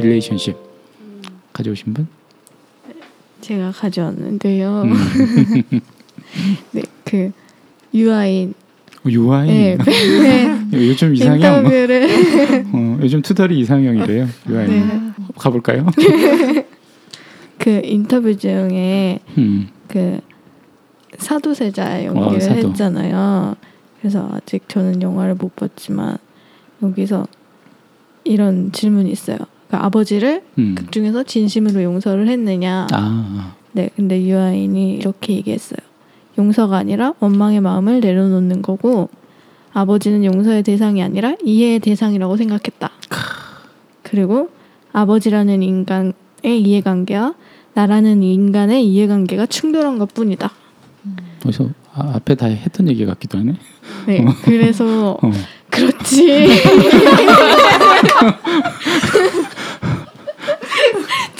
relationship 가져오신 분? 제가 가져왔는데요. 음. 네, 그 유아인 유아인. 네, 네, 요즘 이상형. 어, 요즘 투덜이 이상형이래요. 유아인. 네. 가볼까요? 그 인터뷰 중에 음. 그 사도세자 연기를 어, 사도. 했잖아요. 그래서 아직 저는 영화를 못 봤지만 여기서 이런 질문이 있어요. 그 아버지를 음. 극 중에서 진심으로 용서를 했느냐? 아, 네, 근데 유아인이 이렇게 얘기했어요. 용서가 아니라 원망의 마음을 내려놓는 거고 아버지는 용서의 대상이 아니라 이해의 대상이라고 생각했다. 그리고 아버지라는 인간의 이해관계와 나라는 인간의 이해관계가 충돌한 것 뿐이다. 어디서 아, 앞에 다 했던 얘기 같기도 하네. 네, 그래서 어. 그렇지.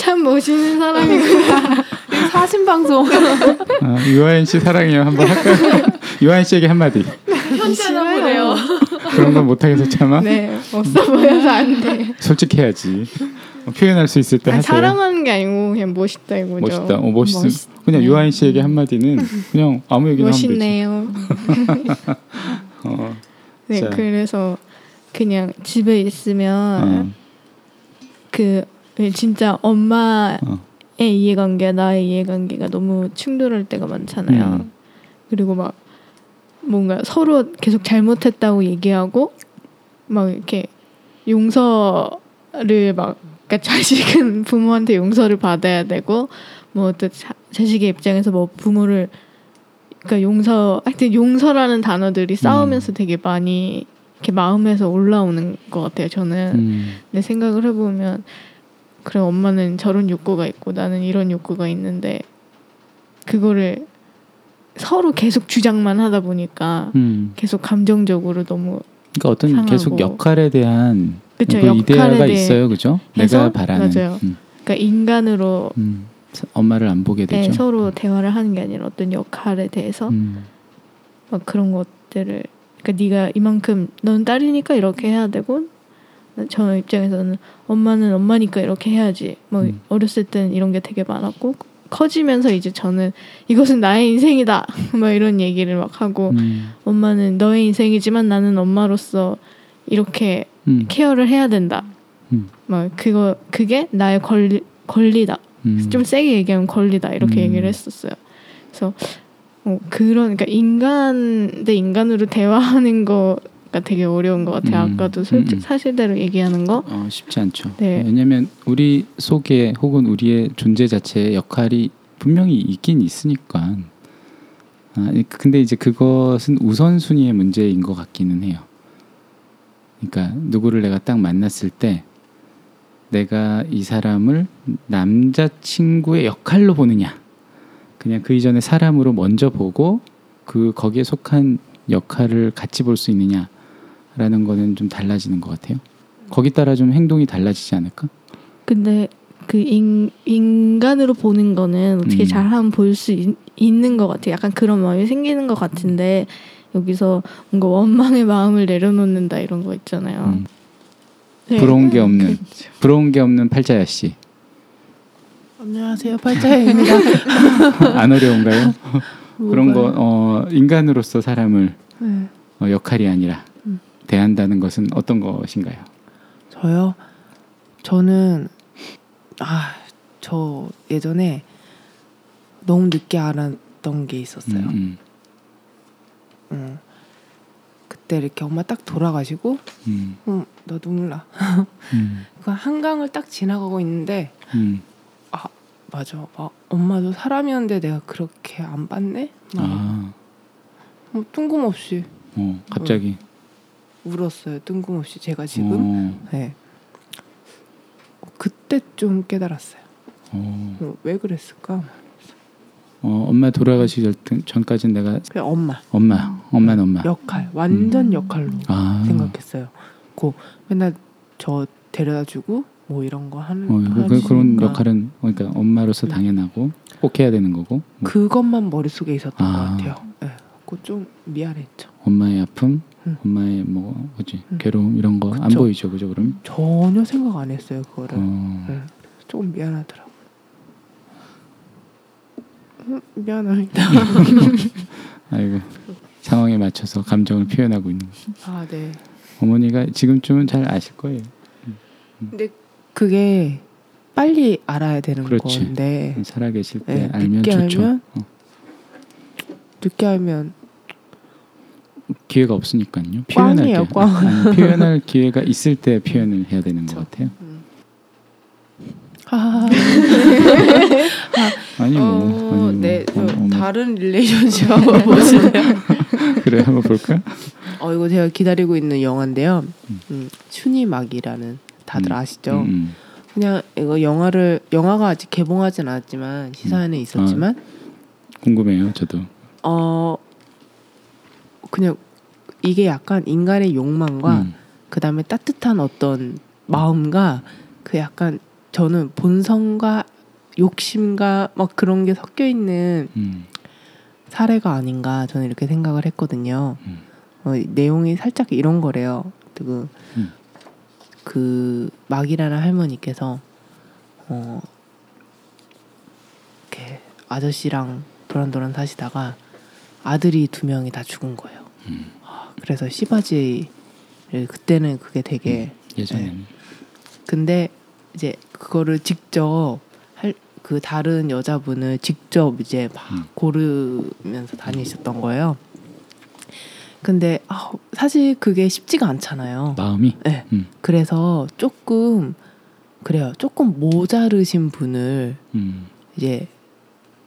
참 멋있는 사람이구나. 사신 방송 아, 유아인 씨 사랑해요. 한번 할까요? 유아인 씨에게 한마디. 현재나 보네요. 그런 건 못하겠어 참아. 네, 없어 보여서 안 돼. 솔직해야지. 어, 표현할 수 있을 때 아니, 하세요. 사랑하는 게 아니고 그냥 멋있다 이거죠. 멋있다. 어, 멋있음. 멋있- 그냥 네. 유아인 씨에게 한마디는 그냥 아무 얘기나 하면 되지. 멋있네요. 어, 네, 자. 그래서 그냥 집에 있으면 어, 그 진짜 엄마의 어. 이해관계 나의 이해관계가 너무 충돌할 때가 많잖아요. 음. 그리고 막 뭔가 서로 계속 잘못했다고 얘기하고 막 이렇게 용서를 막 그러니까 자식은 부모한테 용서를 받아야 되고 뭐또 자식의 입장에서 뭐 부모를 그러니까 용서 하여튼 용서라는 단어들이 싸우면서 되게 많이 이렇게 마음에서 올라오는 것 같아요. 저는 음, 근데 생각을 해보면 그래 엄마는 저런 욕구가 있고 나는 이런 욕구가 있는데 그거를 서로 계속 주장만 하다 보니까 음. 계속 감정적으로 너무 그러니까 어떤 상하고. 계속 역할에 대한 그쵸 그 역할에 대해 있어요, 그죠? 내가 바라는. 맞아요. 음, 그러니까 인간으로 음. 엄마를 안 보게 네, 되죠. 서로 대화를 하는 게 아니라 어떤 역할에 대해서 음, 막 그런 것들을 그러니까 네가 이만큼 넌 딸이니까 이렇게 해야 되고 저 입장에서는 엄마는 엄마니까 이렇게 해야지. 뭐 음. 어렸을 때는 이런 게 되게 많았고 커지면서 이제 저는 이것은 나의 인생이다. 막 이런 얘기를 막 하고 음, 엄마는 너의 인생이지만 나는 엄마로서 이렇게 음, 케어를 해야 된다. 음. 막 그거 그게 나의 권리 권리다. 음. 좀 세게 얘기하면 권리다 이렇게 음. 얘기를 했었어요. 그래서 어, 그런 그러니까 인간 대 인간으로 대화하는 거 가 되게 어려운 것 같아요. 음. 아까도 솔직 음, 음. 사실대로 얘기하는 거. 어, 쉽지 않죠. 네. 왜냐하면 우리 속에 혹은 우리의 존재 자체의 역할이 분명히 있긴 있으니까. 아, 근데 이제 그것은 우선순위의 문제인 것 같기는 해요. 그러니까 누구를 내가 딱 만났을 때 내가 이 사람을 남자친구의 역할로 보느냐, 그냥 그 이전에 사람으로 먼저 보고 그 거기에 속한 역할을 같이 볼 수 있느냐 라는 거는 좀 달라지는 것 같아요. 거기 따라 좀 행동이 달라지지 않을까? 근데 그 인, 인간으로 보는 거는 어떻게 음. 잘하면 볼 수 있는 것 같아요. 약간 그런 마음이 생기는 것 같은데 여기서 뭔가 원망의 마음을 내려놓는다 이런 거 있잖아요. 음. 네. 부러운 게 없는 그렇죠. 부러운 게 없는 팔자야 씨. 안녕하세요 팔자입니다. 안 어려운가요? 그런 거 어, 인간으로서 사람을 네. 어, 역할이 아니라 음. 대한다는 것은 어떤 것인가요? 저요. 저는 아 저 예전에 너무 늦게 알았던 게 있었어요. 음, 음. 그때 이렇게 엄마 딱 돌아가시고, 음, 음, 나 눈물 나. 음, 그 한강을 딱 지나가고 있는데, 음. 맞아, 막 엄마도 사람이었는데 내가 그렇게 안 봤네. 막 아, 뭐 뜬금없이 어, 갑자기. 울었어요. 뜬금없이 제가 지금. 어, 네. 그때 좀 깨달았어요. 어, 어, 왜 그랬을까? 어, 엄마 돌아가시기 전- 전까지는 내가 그 엄마 엄마, 엄마는 엄마. 역할 완전 역할로 아, 생각했어요. 고 맨날 저 데려다주고 뭐 이런 거 하는 어, 그, 그, 그런 하시니까 역할은 그러니까 엄마로서 음. 당연하고 꼭 해야 되는 거고 뭐 그것만 머릿속에 있었던 아. 것 같아요. 네. 그거 좀 미안했죠. 엄마의 아픔, 음. 엄마의 뭐 뭐지 음. 괴로움 이런 거 안. 보이죠, 그죠? 그럼 전혀 생각 안 했어요 그거를. 어, 네. 조금 미안하더라고. 음, 미안합니다. 아이고 상황에 맞춰서 감정을 표현하고 있는 아 네. 어머니가 지금쯤은 잘 아실 거예요. 근데 그게 빨리 알아야 되는 그렇지. 건데 살아계실 때 네, 알면 늦게 좋죠. 알면? 어, 늦게 알면 기회가 없으니까요. 표현할 꽝이에요, 게 꽝. 아니, 표현할 기회가 있을 때 표현을 해야 되는 것 같아요. 하하하. 아니 뭐, 어, 아니 뭐 네, 저 어, 어머. 다른 릴레이션십 한번 보실래요? 그래 한번 볼까? 어 이거 제가 기다리고 있는 영화인데요. 음. 음, 춘희막이라는 다들 음. 아시죠? 음, 그냥 이거 영화를 영화가 아직 개봉하진 않았지만 시사에는 음. 있었지만 궁금해요, 저도. 어 그냥 이게 약간 인간의 욕망과 음, 그 다음에 따뜻한 어떤 마음과 그 약간 저는 본성과 욕심과 막 그런 게 섞여 있는 음, 사례가 아닌가 저는 이렇게 생각을 했거든요. 음. 어, 이 내용이 살짝 이런 거래요. 그, 음. 그 막이라는 할머니께서 어 이렇게 아저씨랑 도란도란 사시다가 아들이 두 명이 다 죽은 거예요. 음. 아, 그래서 씨바지를 그때는 그게 되게 예전에는 근데 이제 그거를 직접 할 그 다른 여자분을 직접 이제 막 음. 고르면서 다니셨던 거예요. 근데 아, 사실 그게 쉽지가 않잖아요. 마음이 네. 음, 그래서 조금 그래요. 조금 모자르신 분을 음, 이제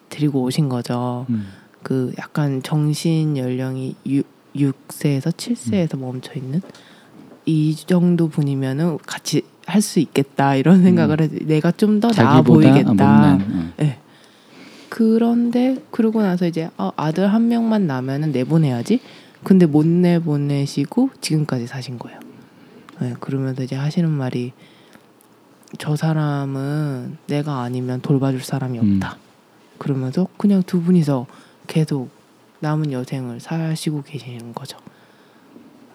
데리고 오신 거죠. 음, 그 약간 정신 연령이 6, 6세에서 7세에서 멈춰 있는 이 정도 분이면은 같이 할 수 있겠다 이런 생각을 해. 내가 좀 더 나아 음. 보이겠다. 어. 그런데 그러고 나서 이제 아, 아들 한 명만 나면은 내보내야지. 근데 못 내보내시고 지금까지 사신 거예요. 네, 그러면서 이제 하시는 말이 저 사람은 내가 아니면 돌봐줄 사람이 음. 없다. 그러면서 그냥 두 분이서 계속 남은 여생을 사시고 계시는 거죠.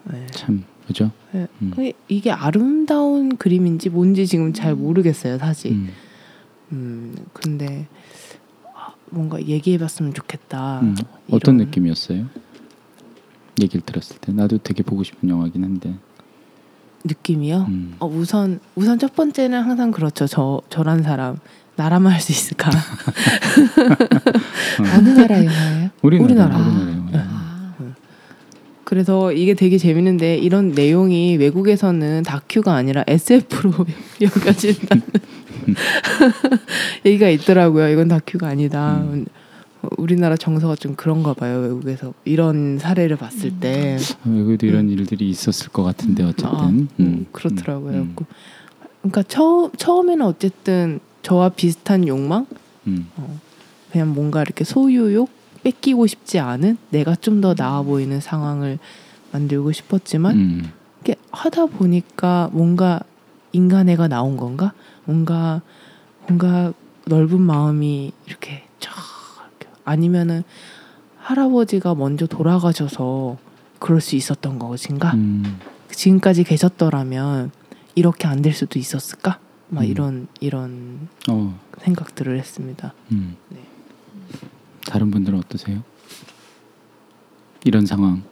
네. 참 그죠? 네. 음. 이게 아름다운 그림인지 뭔지 지금 잘 모르겠어요, 사실. 음, 음, 근데 아, 뭔가 얘기해봤으면 좋겠다. 음. 어떤 느낌이었어요? 얘기를 들었을 때 나도 되게 보고 싶은 영화긴 한데 느낌이요? 음. 어, 우선 우선 첫 번째는 항상 그렇죠. 저 저란 사람 나라만 할 수 있을까? 어느 나라 영화예요? 우리나라 우리나라. 우리나라 영화. 아, 그래서 이게 되게 재밌는데 이런 내용이 외국에서는 다큐가 아니라 SF로 여겨진다는 얘기가 있더라고요. 이건 다큐가 아니다. 음. 어, 우리나라 정서가 좀 그런가 봐요. 외국에서 이런 사례를 봤을 때. 외국에도 이런 일들이 있었을 것 같은데 어쨌든 아, 음, 그렇더라고요. 음, 그- 그러니까 처음 처음에는 어쨌든 저와 비슷한 욕망, 음, 그냥 뭔가 이렇게 소유욕 뺏기고 싶지 않은 내가 좀 더 나아 보이는 상황을 만들고 싶었지만 음, 이렇게 하다 보니까 뭔가 인간애가 나온 건가? 뭔가 뭔가 넓은 마음이 이렇게 쫙 아니면은 할아버지가 먼저 돌아가셔서 그럴 수 있었던 것인가? 음, 지금까지 계셨더라면 이렇게 안 될 수도 있었을까? 막 음. 이런 이런 어, 생각들을 했습니다. 음. 네. 다른 분들은 어떠세요? 이런 상황,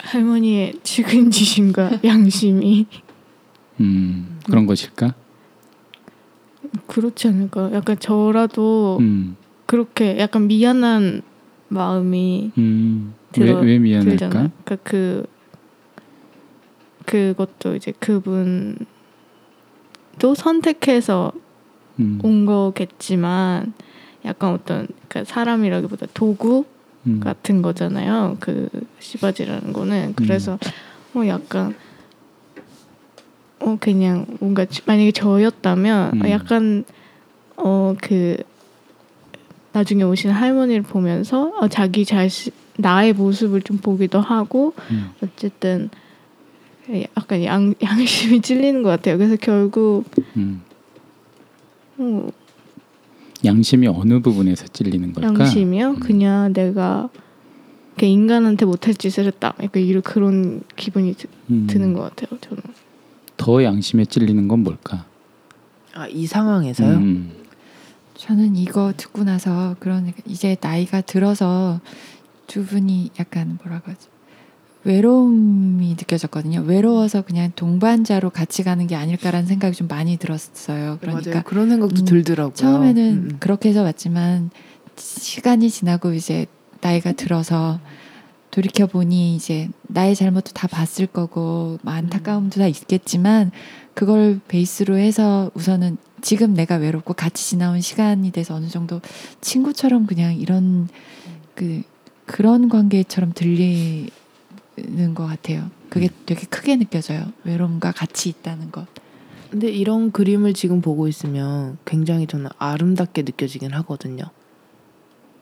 할머니의 측은지심과 양심이 음, 그런 것일까? 그렇지 않을까? 약간 저라도 음, 그렇게 약간 미안한 마음이 음, 왜, 들어- 왜 미안할까? 들잖아요. 그러니까 그 그것도 이제 그분 도 선택해서 음, 온 거겠지만 약간 어떤 그러니까 사람이라기보다 도구 음, 같은 거잖아요. 그 시바지라는 거는. 그래서 어 약간 어 그냥 뭔가 지- 만약에 저였다면 음. 어, 약간 어 그 나중에 오신 할머니를 보면서 어, 자기 자신 나의 모습을 좀 보기도 하고 음, 어쨌든 약간 양, 양심이 찔리는 것 같아요. 그래서 결국 음. 어, 양심이 어느 부분에서 찔리는 걸까? 양심이요? 음. 그냥 내가 그 인간한테 못할 짓을 했다. 약간 이런 그런 기분이 드, 음. 드는 것 같아요. 저는. 더 양심에 찔리는 건 뭘까? 아, 이 상황에서요? 음. 저는 이거 듣고 나서 그런 이제 나이가 들어서 두 분이 약간 뭐라고 하지 외로움이 느껴졌거든요. 외로워서 그냥 동반자로 같이 가는 게 아닐까라는 생각이 좀 많이 들었어요. 그러니까 맞아요. 그런 생각도 음, 들더라고요. 처음에는 음, 음. 그렇게 해서 왔지만 시간이 지나고 이제 나이가 들어서 돌이켜 보니 이제 나의 잘못도 다 봤을 거고 뭐 안타까움도 다 있겠지만 그걸 베이스로 해서 우선은 지금 내가 외롭고 같이 지나온 시간이 돼서 어느 정도 친구처럼 그냥 이런 그 그런 관계처럼 들리 는 것 같아요. 그게 되게 크게 느껴져요. 외로움과 같이 있다는 것. 근데 이런 그림을 지금 보고 있으면 굉장히 저는 아름답게 느껴지긴 하거든요.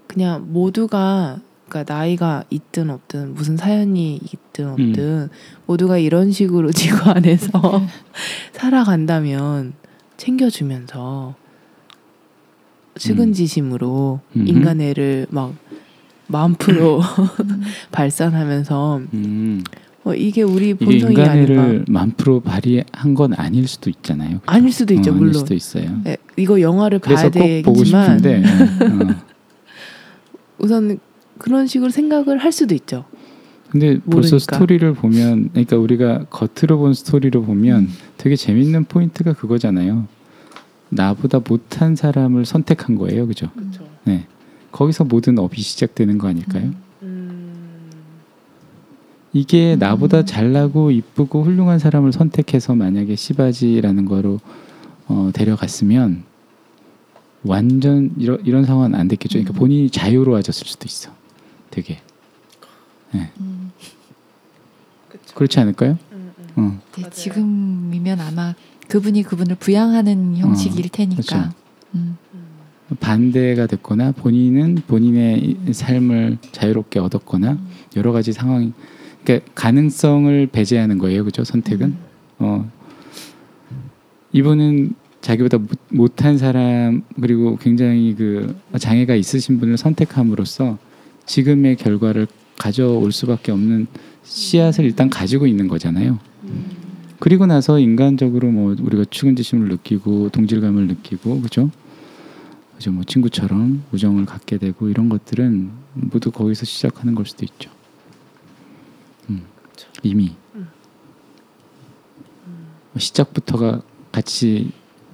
그냥 모두가 그러니까 나이가 있든 없든 무슨 사연이 있든 없든 모두가 이런 식으로 지구 안에서 살아간다면 챙겨주면서 측은지심으로 음. 인간애를 막 마음 프로 발산하면서 음. 어, 이게 우리 이게 본성이 인간애를 아닌가 만 프로 발휘한 건 아닐 수도 있잖아요. 그죠? 아닐 수도 있죠 어, 아닐 물론 수도 있어요. 네, 이거 영화를 봐야 되겠지만 싶은데 어. 우선 그런 식으로 생각을 할 수도 있죠. 근데 벌써 모르니까. 스토리를 보면 그러니까 우리가 겉으로 본 스토리를 보면 되게 재밌는 포인트가 그거잖아요. 나보다 못한 사람을 선택한 거예요, 그죠? 그렇죠. 네, 거기서 모든 업이 시작되는 거 아닐까요? 음. 이게 음. 나보다 잘나고 이쁘고 훌륭한 사람을 선택해서 만약에 시바지라는 거로 어, 데려갔으면 완전 이런 이런 상황은 안 됐겠죠. 그러니까 음. 본인이 자유로워졌을 수도 있어. 되게 음. 그렇지 않을까요? 음, 음. 어. 네. 지금이면 아마 그분이 그분을 부양하는 형식일 테니까. 그렇죠. 음. 반대가 됐거나 본인은 본인의 이- 삶을 자유롭게 얻었거나 여러 가지 상황, 그러니까 가능성을 배제하는 거예요, 그죠? 선택은. 음. 어, 이분은 자기보다 못- 못한 사람 그리고 굉장히 그 장애가 있으신 분을 선택함으로써 지금의 결과를 가져올 수밖에 없는 씨앗을 일단 가지고 있는 거잖아요. 그리고 나서 인간적으로 뭐 우리가 측은지심을 느끼고 동질감을 느끼고 그죠? 그죠? 뭐 친구처럼 우정을 갖게 되고 이런 것들은 모두 거기서 시작하는 걸 수도 있죠. 음, 이미 음. 시작부터가 같이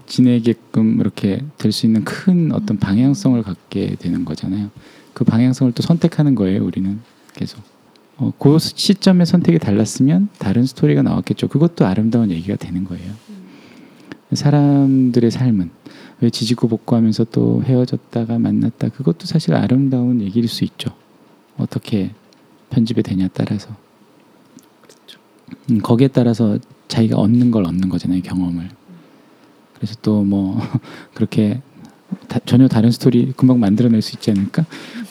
지내게끔 이렇게 될 수 있는 큰 어떤 방향성을 갖게 되는 거잖아요. 그 방향성을 또 선택하는 거예요. 우리는 계속. 어, 그 시점의 선택이 달랐으면 다른 스토리가 나왔겠죠. 그것도 아름다운 얘기가 되는 거예요. 사람들의 삶은 왜 지지고 볶고하면서 또 헤어졌다가 만났다 그것도 사실 아름다운 얘기일 수 있죠. 어떻게 편집이 되냐 따라서 음, 거기에 따라서 자기가 얻는 걸 얻는 거잖아요 경험을. 그래서 또 뭐 그렇게 다- 전혀 다른 스토리 금방 만들어낼 수 있지 않을까?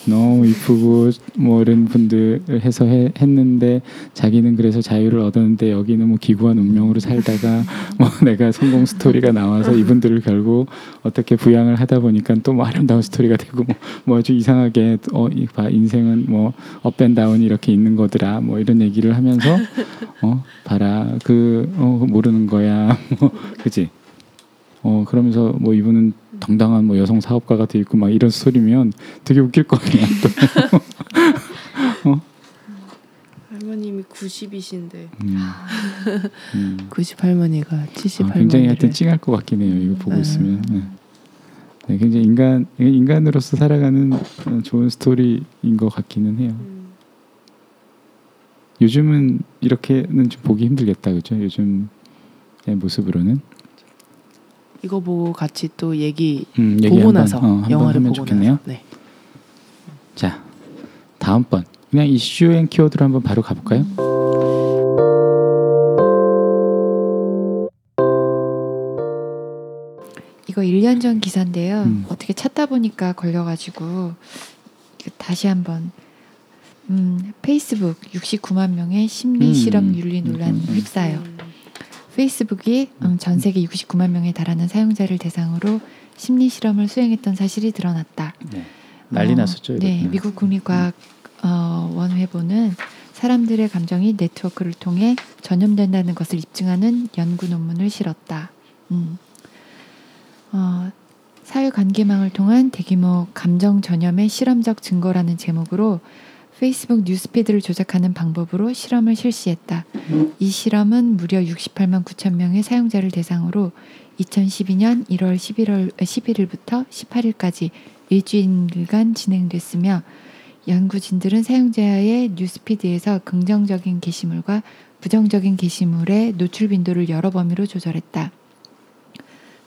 너무 이쁘고 뭐 이런 분들을 해서 해- 했는데 자기는 그래서 자유를 얻었는데 여기는 뭐 기구한 운명으로 살다가 뭐 내가 성공 스토리가 나와서 이분들을 결국 어떻게 부양을 하다 보니까 또 뭐 아름다운 스토리가 되고 뭐, 뭐 아주 이상하게 어봐 인생은 뭐 up and down 이렇게 있는 거더라 뭐 이런 얘기를 하면서 어 봐라. 그 어, 모르는 거야. 뭐 그지? 어 그러면서 뭐 이분은 당당한 뭐 여성 사업가가 돼 있고 막 이런 스토리면 되게 웃길 거 아니야 또. 할머님이 90이신데 음. 음. 90 할머니가 70 아, 굉장히 하여튼 찡할 것 같긴 해요. 이거 보고 음. 있으면. 네. 네, 굉장히 인간 인간으로서 살아가는 어, 좋은 스토리인 것 같기는 해요. 음. 요즘은 이렇게는 좀 보기 힘들겠다, 그죠? 요즘의 모습으로는. 이거 보고 같이 또 얘기 음, 보고 한번, 나서 어, 한번 영화를 보고 좋겠네요. 나서 네. 자, 다음 번 그냥 issue and keyword로 한번 바로 가볼까요? 이거 1년 전 기사인데요. 음. 어떻게 찾다 보니까 걸려가지고 다시 한번 음, 페이스북 69만 명의 심리 음. 실험 윤리 논란 음, 음. 휩싸요. 페이스북이 음, 전 세계 69만 명에 달하는 사용자를 대상으로 심리 실험을 수행했던 사실이 드러났다. 네. 난리 어, 났었죠. 네, 음. 미국 국립과학 어, 원회보는 사람들의 감정이 네트워크를 통해 전염된다는 것을 입증하는 연구 논문을 실었다. 음. 어, 사회 관계망을 통한 대규모 감정 전염의 실험적 증거라는 제목으로 페이스북 뉴스피드를 조작하는 방법으로 실험을 실시했다. 이 실험은 무려 68만 9천 명의 사용자를 대상으로 2012년 1월 11월 11일부터 18일까지 일주일간 진행됐으며 연구진들은 사용자의 뉴스피드에서 긍정적인 게시물과 부정적인 게시물의 노출 빈도를 여러 범위로 조절했다.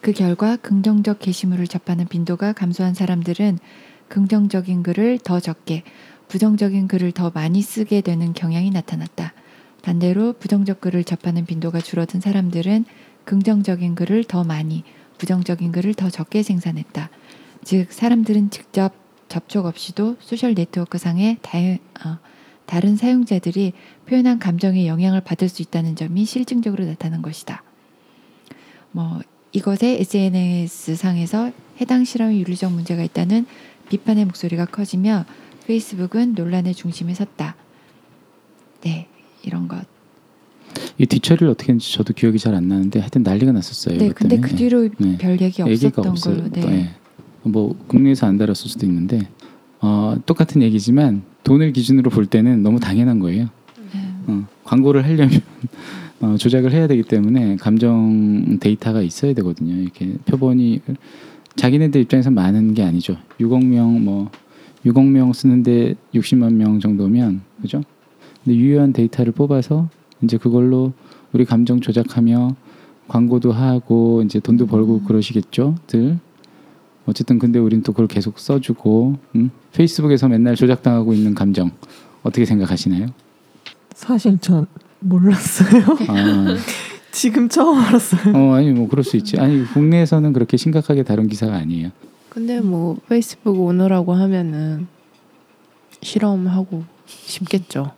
그 결과 긍정적 게시물을 접하는 빈도가 감소한 사람들은 긍정적인 글을 더 적게, 부정적인 글을 더 많이 쓰게 되는 경향이 나타났다. 반대로 부정적 글을 접하는 빈도가 줄어든 사람들은 긍정적인 글을 더 많이, 부정적인 글을 더 적게 생산했다. 즉, 사람들은 직접 접촉 없이도 소셜 네트워크 상의 다, 어, 다른 사용자들이 표현한 감정에 영향을 받을 수 있다는 점이 실증적으로 나타난 것이다. 뭐 이것에 SNS 상에서 해당 실험에 윤리적 문제가 있다는 비판의 목소리가 커지며 페이스북은 논란의 중심에 섰다. 네, 이런 것. 이 뒤처리를 어떻게 했는지 저도 기억이 잘 안 나는데 하여튼 난리가 났었어요. 네, 근데 때문에. 그 뒤로 네. 별 얘기 없었던. 걸로. 네. 네. 뭐 국내에서 안 다뤘을 수도 있는데 어, 똑같은 얘기지만 돈을 기준으로 볼 때는 너무 당연한 거예요. 네. 어, 광고를 하려면 어, 조작을 해야 되기 때문에 감정 데이터가 있어야 되거든요. 이렇게 표본이 자기네들 입장에서 많은 게 아니죠. 6억 명 뭐 6억 명 쓰는데 60만 명 정도면 그죠? 근데 유효한 데이터를 뽑아서 이제 그걸로 우리 감정 조작하며 광고도 하고 이제 돈도 벌고 그러시겠죠,들. 어쨌든 근데 우린 또 그걸 계속 써주고 음? 페이스북에서 맨날 조작당하고 있는 감정 어떻게 생각하시나요? 사실 전 몰랐어요. 아, 지금 처음 알았어요. 어 아니 뭐 그럴 수 있지. 아니 국내에서는 그렇게 심각하게 다룬 기사가 아니에요. 근데 뭐 페이스북 오너라고 하면은 실험하고 싶겠죠.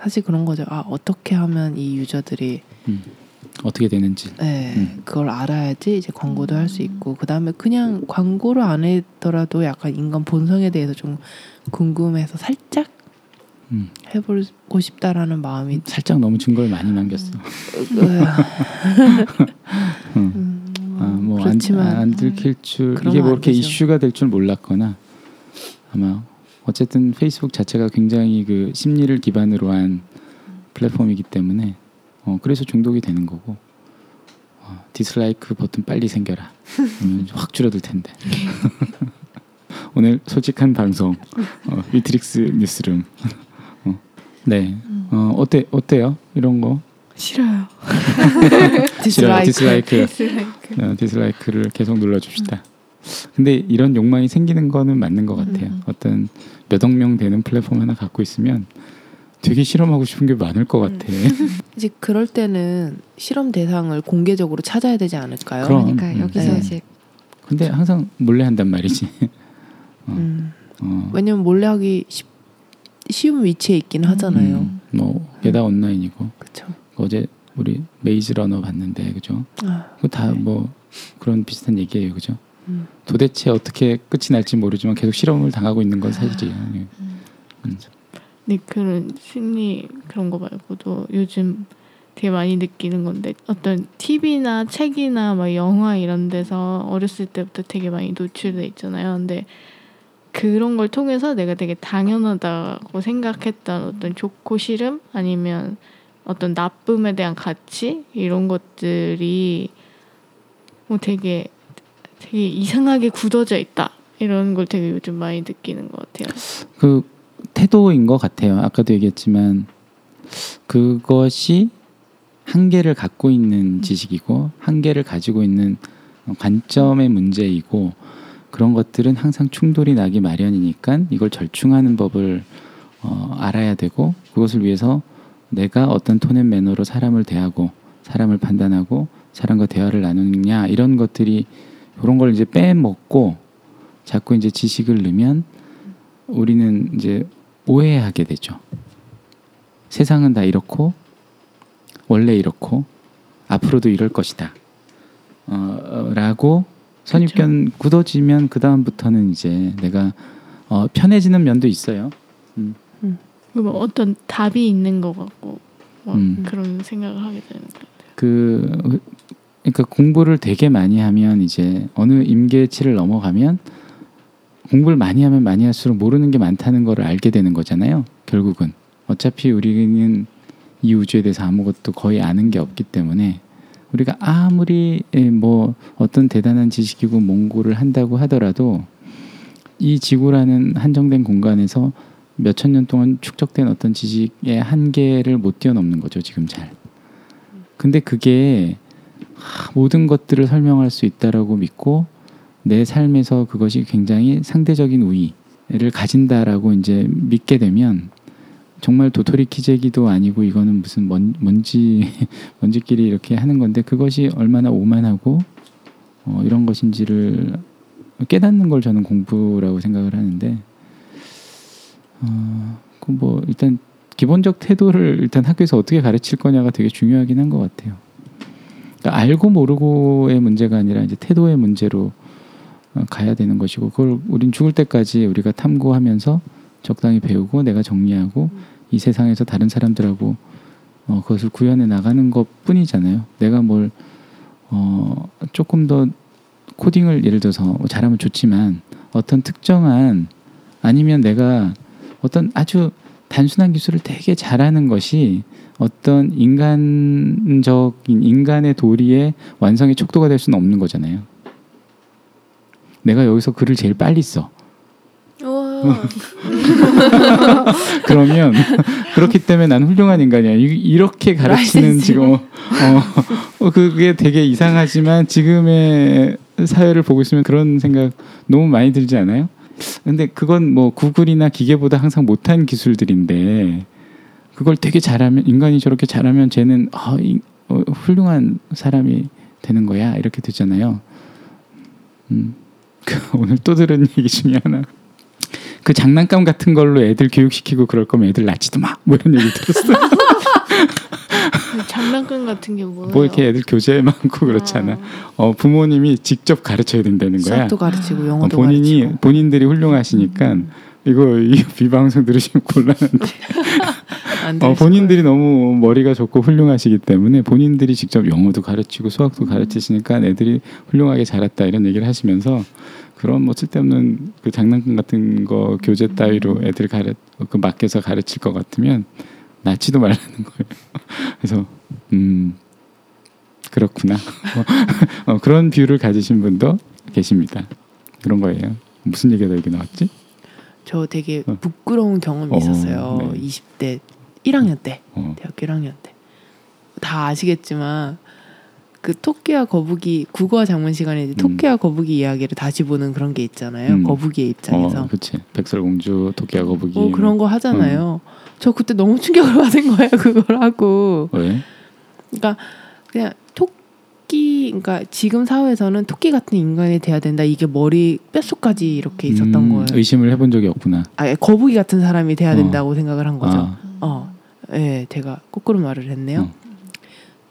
사실 그런 거죠. 아 어떻게 하면 이 유저들이 음, 어떻게 되는지. 네, 음. 그걸 알아야지 이제 광고도 할 수 있고 그 다음에 그냥 광고를 안 했더라도 약간 인간 본성에 대해서 좀 궁금해서 살짝 음, 해보고 싶다라는 마음이 살짝 너무 증거를 많이 남겼어. 음. 음, 아뭐안 그렇지만 안 들킬 줄 그러면 이게 뭐안 이렇게 되죠. 이슈가 될 줄 몰랐거나 아마 어쨌든 페이스북 자체가 굉장히 그 심리를 기반으로 한 플랫폼이기 때문에 어 그래서 중독이 되는 거고 어, 디스라이크 버튼 빨리 생겨라. 그러면 확 줄어들 텐데. 오늘 솔직한 방송 어, 위트릭스 뉴스룸. 어, 네. 어, 어때 어때요? 이런 거 싫어요. 싫어요. dislike dislike. 어, dislike를 계속 눌러줍시다. 근데 이런 욕망이 생기는 거는 맞는 것 같아요. 음. 어떤 몇억 명 되는 플랫폼 하나 갖고 있으면 되게 실험하고 싶은 게 많을 것 같아. 이제 그럴 때는 실험 대상을 공개적으로 찾아야 되지 않을까요? 그럼. 그러니까 음. 여기서 네. 이제 근데 항상 몰래 한단 말이지. 어, 음, 어, 왜냐면 몰래 하기 쉽, 쉬운 위치에 있긴 하잖아요. 음, 뭐 게다 온라인이고 그렇죠. 어제 우리 메이즈 러너 봤는데 그죠? 아, 그다뭐 그런 비슷한 얘기예요, 그죠? 음. 도대체 어떻게 끝이 날지 모르지만 계속 실험을 당하고 있는 건 사실이에요. 예. 음. 네 그런 심리 그런 거 말고도 요즘 되게 많이 느끼는 건데 어떤 TV나 책이나 막 영화 이런 데서 어렸을 때부터 되게 많이 노출돼 있잖아요. 근데 그런 걸 통해서 내가 되게 당연하다고 생각했던 어떤 좋고 싫음 아니면 어떤 나쁨에 대한 가치 이런 것들이 뭐 되게 되게 이상하게 굳어져 있다 이런 걸 되게 요즘 많이 느끼는 것 같아요. 그 태도인 것 같아요. 아까도 얘기했지만 그것이 한계를 갖고 있는 지식이고 한계를 가지고 있는 관점의 문제이고 그런 것들은 항상 충돌이 나기 마련이니까 이걸 절충하는 법을 어, 알아야 되고 그것을 위해서 내가 어떤 톤앤 매너로 사람을 대하고 사람을 판단하고 사람과 대화를 나누느냐 이런 것들이 그런 걸 이제 빼먹고 자꾸 이제 지식을 넣으면 우리는 이제 오해하게 되죠. 세상은 다 이렇고 원래 이렇고 앞으로도 이럴 것이다. 어, 어, 라고 선입견 굳어지면 그 다음부터는 이제 내가 어, 편해지는 면도 있어요. 음, 뭐 어떤 답이 있는 것 같고 막 음. 그런 생각을 하게 되는 것 같아요. 그 그러니까 공부를 되게 많이 하면 이제 어느 임계치를 넘어가면 공부를 많이 하면 많이 할수록 모르는 게 많다는 거를 알게 되는 거잖아요. 결국은 어차피 우리는 이 우주에 대해서 아무것도 거의 아는 게 없기 때문에 우리가 아무리 예, 뭐 어떤 대단한 지식이고 몽고를 한다고 하더라도 이 지구라는 한정된 공간에서 몇 천 년 동안 축적된 어떤 지식의 한계를 못 뛰어넘는 거죠 지금 잘. 근데 그게 하, 모든 것들을 설명할 수 있다라고 믿고 내 삶에서 그것이 굉장히 상대적인 우위를 가진다라고 이제 믿게 되면 정말 도토리 키재기도 아니고 이거는 무슨 먼, 먼지 먼지끼리 이렇게 하는 건데 그것이 얼마나 오만하고 어, 이런 것인지를 깨닫는 걸 저는 공부라고 생각을 하는데 어, 그뭐 일단 기본적 태도를 일단 학교에서 어떻게 가르칠 거냐가 되게 중요하긴 한 것 같아요. 그러니까 알고 모르고의 문제가 아니라 이제 태도의 문제로 어, 가야 되는 것이고 그걸 우린 죽을 때까지 우리가 탐구하면서 적당히 배우고 내가 정리하고 이 세상에서 다른 사람들하고 어, 그것을 구현해 나가는 것 뿐이잖아요. 내가 뭘 어, 조금 더 코딩을 예를 들어서 잘하면 좋지만 어떤 특정한 아니면 내가 어떤 아주 단순한 기술을 되게 잘하는 것이 어떤 인간적인 인간의 도리의 완성의 촉도가 될 수는 없는 거잖아요. 내가 여기서 글을 제일 빨리 써. 그러면 그렇기 때문에 난 훌륭한 인간이야. 이- 이렇게 가르치는. 지금 어, 어, 그게 되게 이상하지만 지금의 사회를 보고 있으면 그런 생각 너무 많이 들지 않아요? 근데 그건 뭐 구글이나 기계보다 항상 못한 기술들인데 그걸 되게 잘하면 인간이 저렇게 잘하면 쟤는 아, 이- 어, 훌륭한 사람이 되는 거야 이렇게 되잖아요. 음, 그 오늘 또 들은 얘기 중에 하나. 그 장난감 같은 걸로 애들 교육시키고 그럴 거면 애들 낳지도 마. 뭐 이런 얘기 들었어요. 장난감 같은 게 뭐예요? 뭐 이렇게 애들 교재 많고 그렇잖아. 어, 부모님이 직접 가르쳐야 된다는 거야. 수학도 가르치고 어, 영어도 본인이 가르치고. 본인들이 훌륭하시니까 이거 이 비방송 들으시면 곤란한데. 안 어, 본인들이 너무 머리가 좋고 훌륭하시기 때문에 본인들이 직접 영어도 가르치고 수학도 가르치시니까 애들이 훌륭하게 자랐다 이런 얘기를 하시면서 그런 뭐 쓸데없는 그 장난감 같은 거 교재 따위로 애들 가르 그 맡겨서 가르칠 것 같으면 낳지도 말라는 거예요. 그래서 음 그렇구나. 어, 그런 view를 가지신 분도 계십니다. 그런 거예요. 무슨 얘기가 여기 나왔지? 저 되게 어. 부끄러운 경험이 어, 있었어요. 네. 20대 1학년 때, 어, 대학교 1학년 때. 다 아시겠지만 그 토끼와 거북이 국어 장문 시간에 음. 토끼와 거북이 이야기를 다시 보는 그런 게 있잖아요. 음. 거북이의 입장에서. 어, 그렇지. 백설공주, 토끼와 거북이. 어, 그런 거 하잖아요. 음. 저 그때 너무 충격을 받은 거예요. 그걸 하고. 왜? 그러니까 그냥 토끼, 그러니까 지금 사회에서는 토끼 같은 인간이 돼야 된다. 이게 머리 뼛속까지 이렇게 있었던 음, 거예요. 의심을 해본 적이 없구나. 아, 거북이 같은 사람이 돼야 어. 된다고 생각을 한 거죠. 아, 어, 예, 제가 거꾸로 말을 했네요. 어.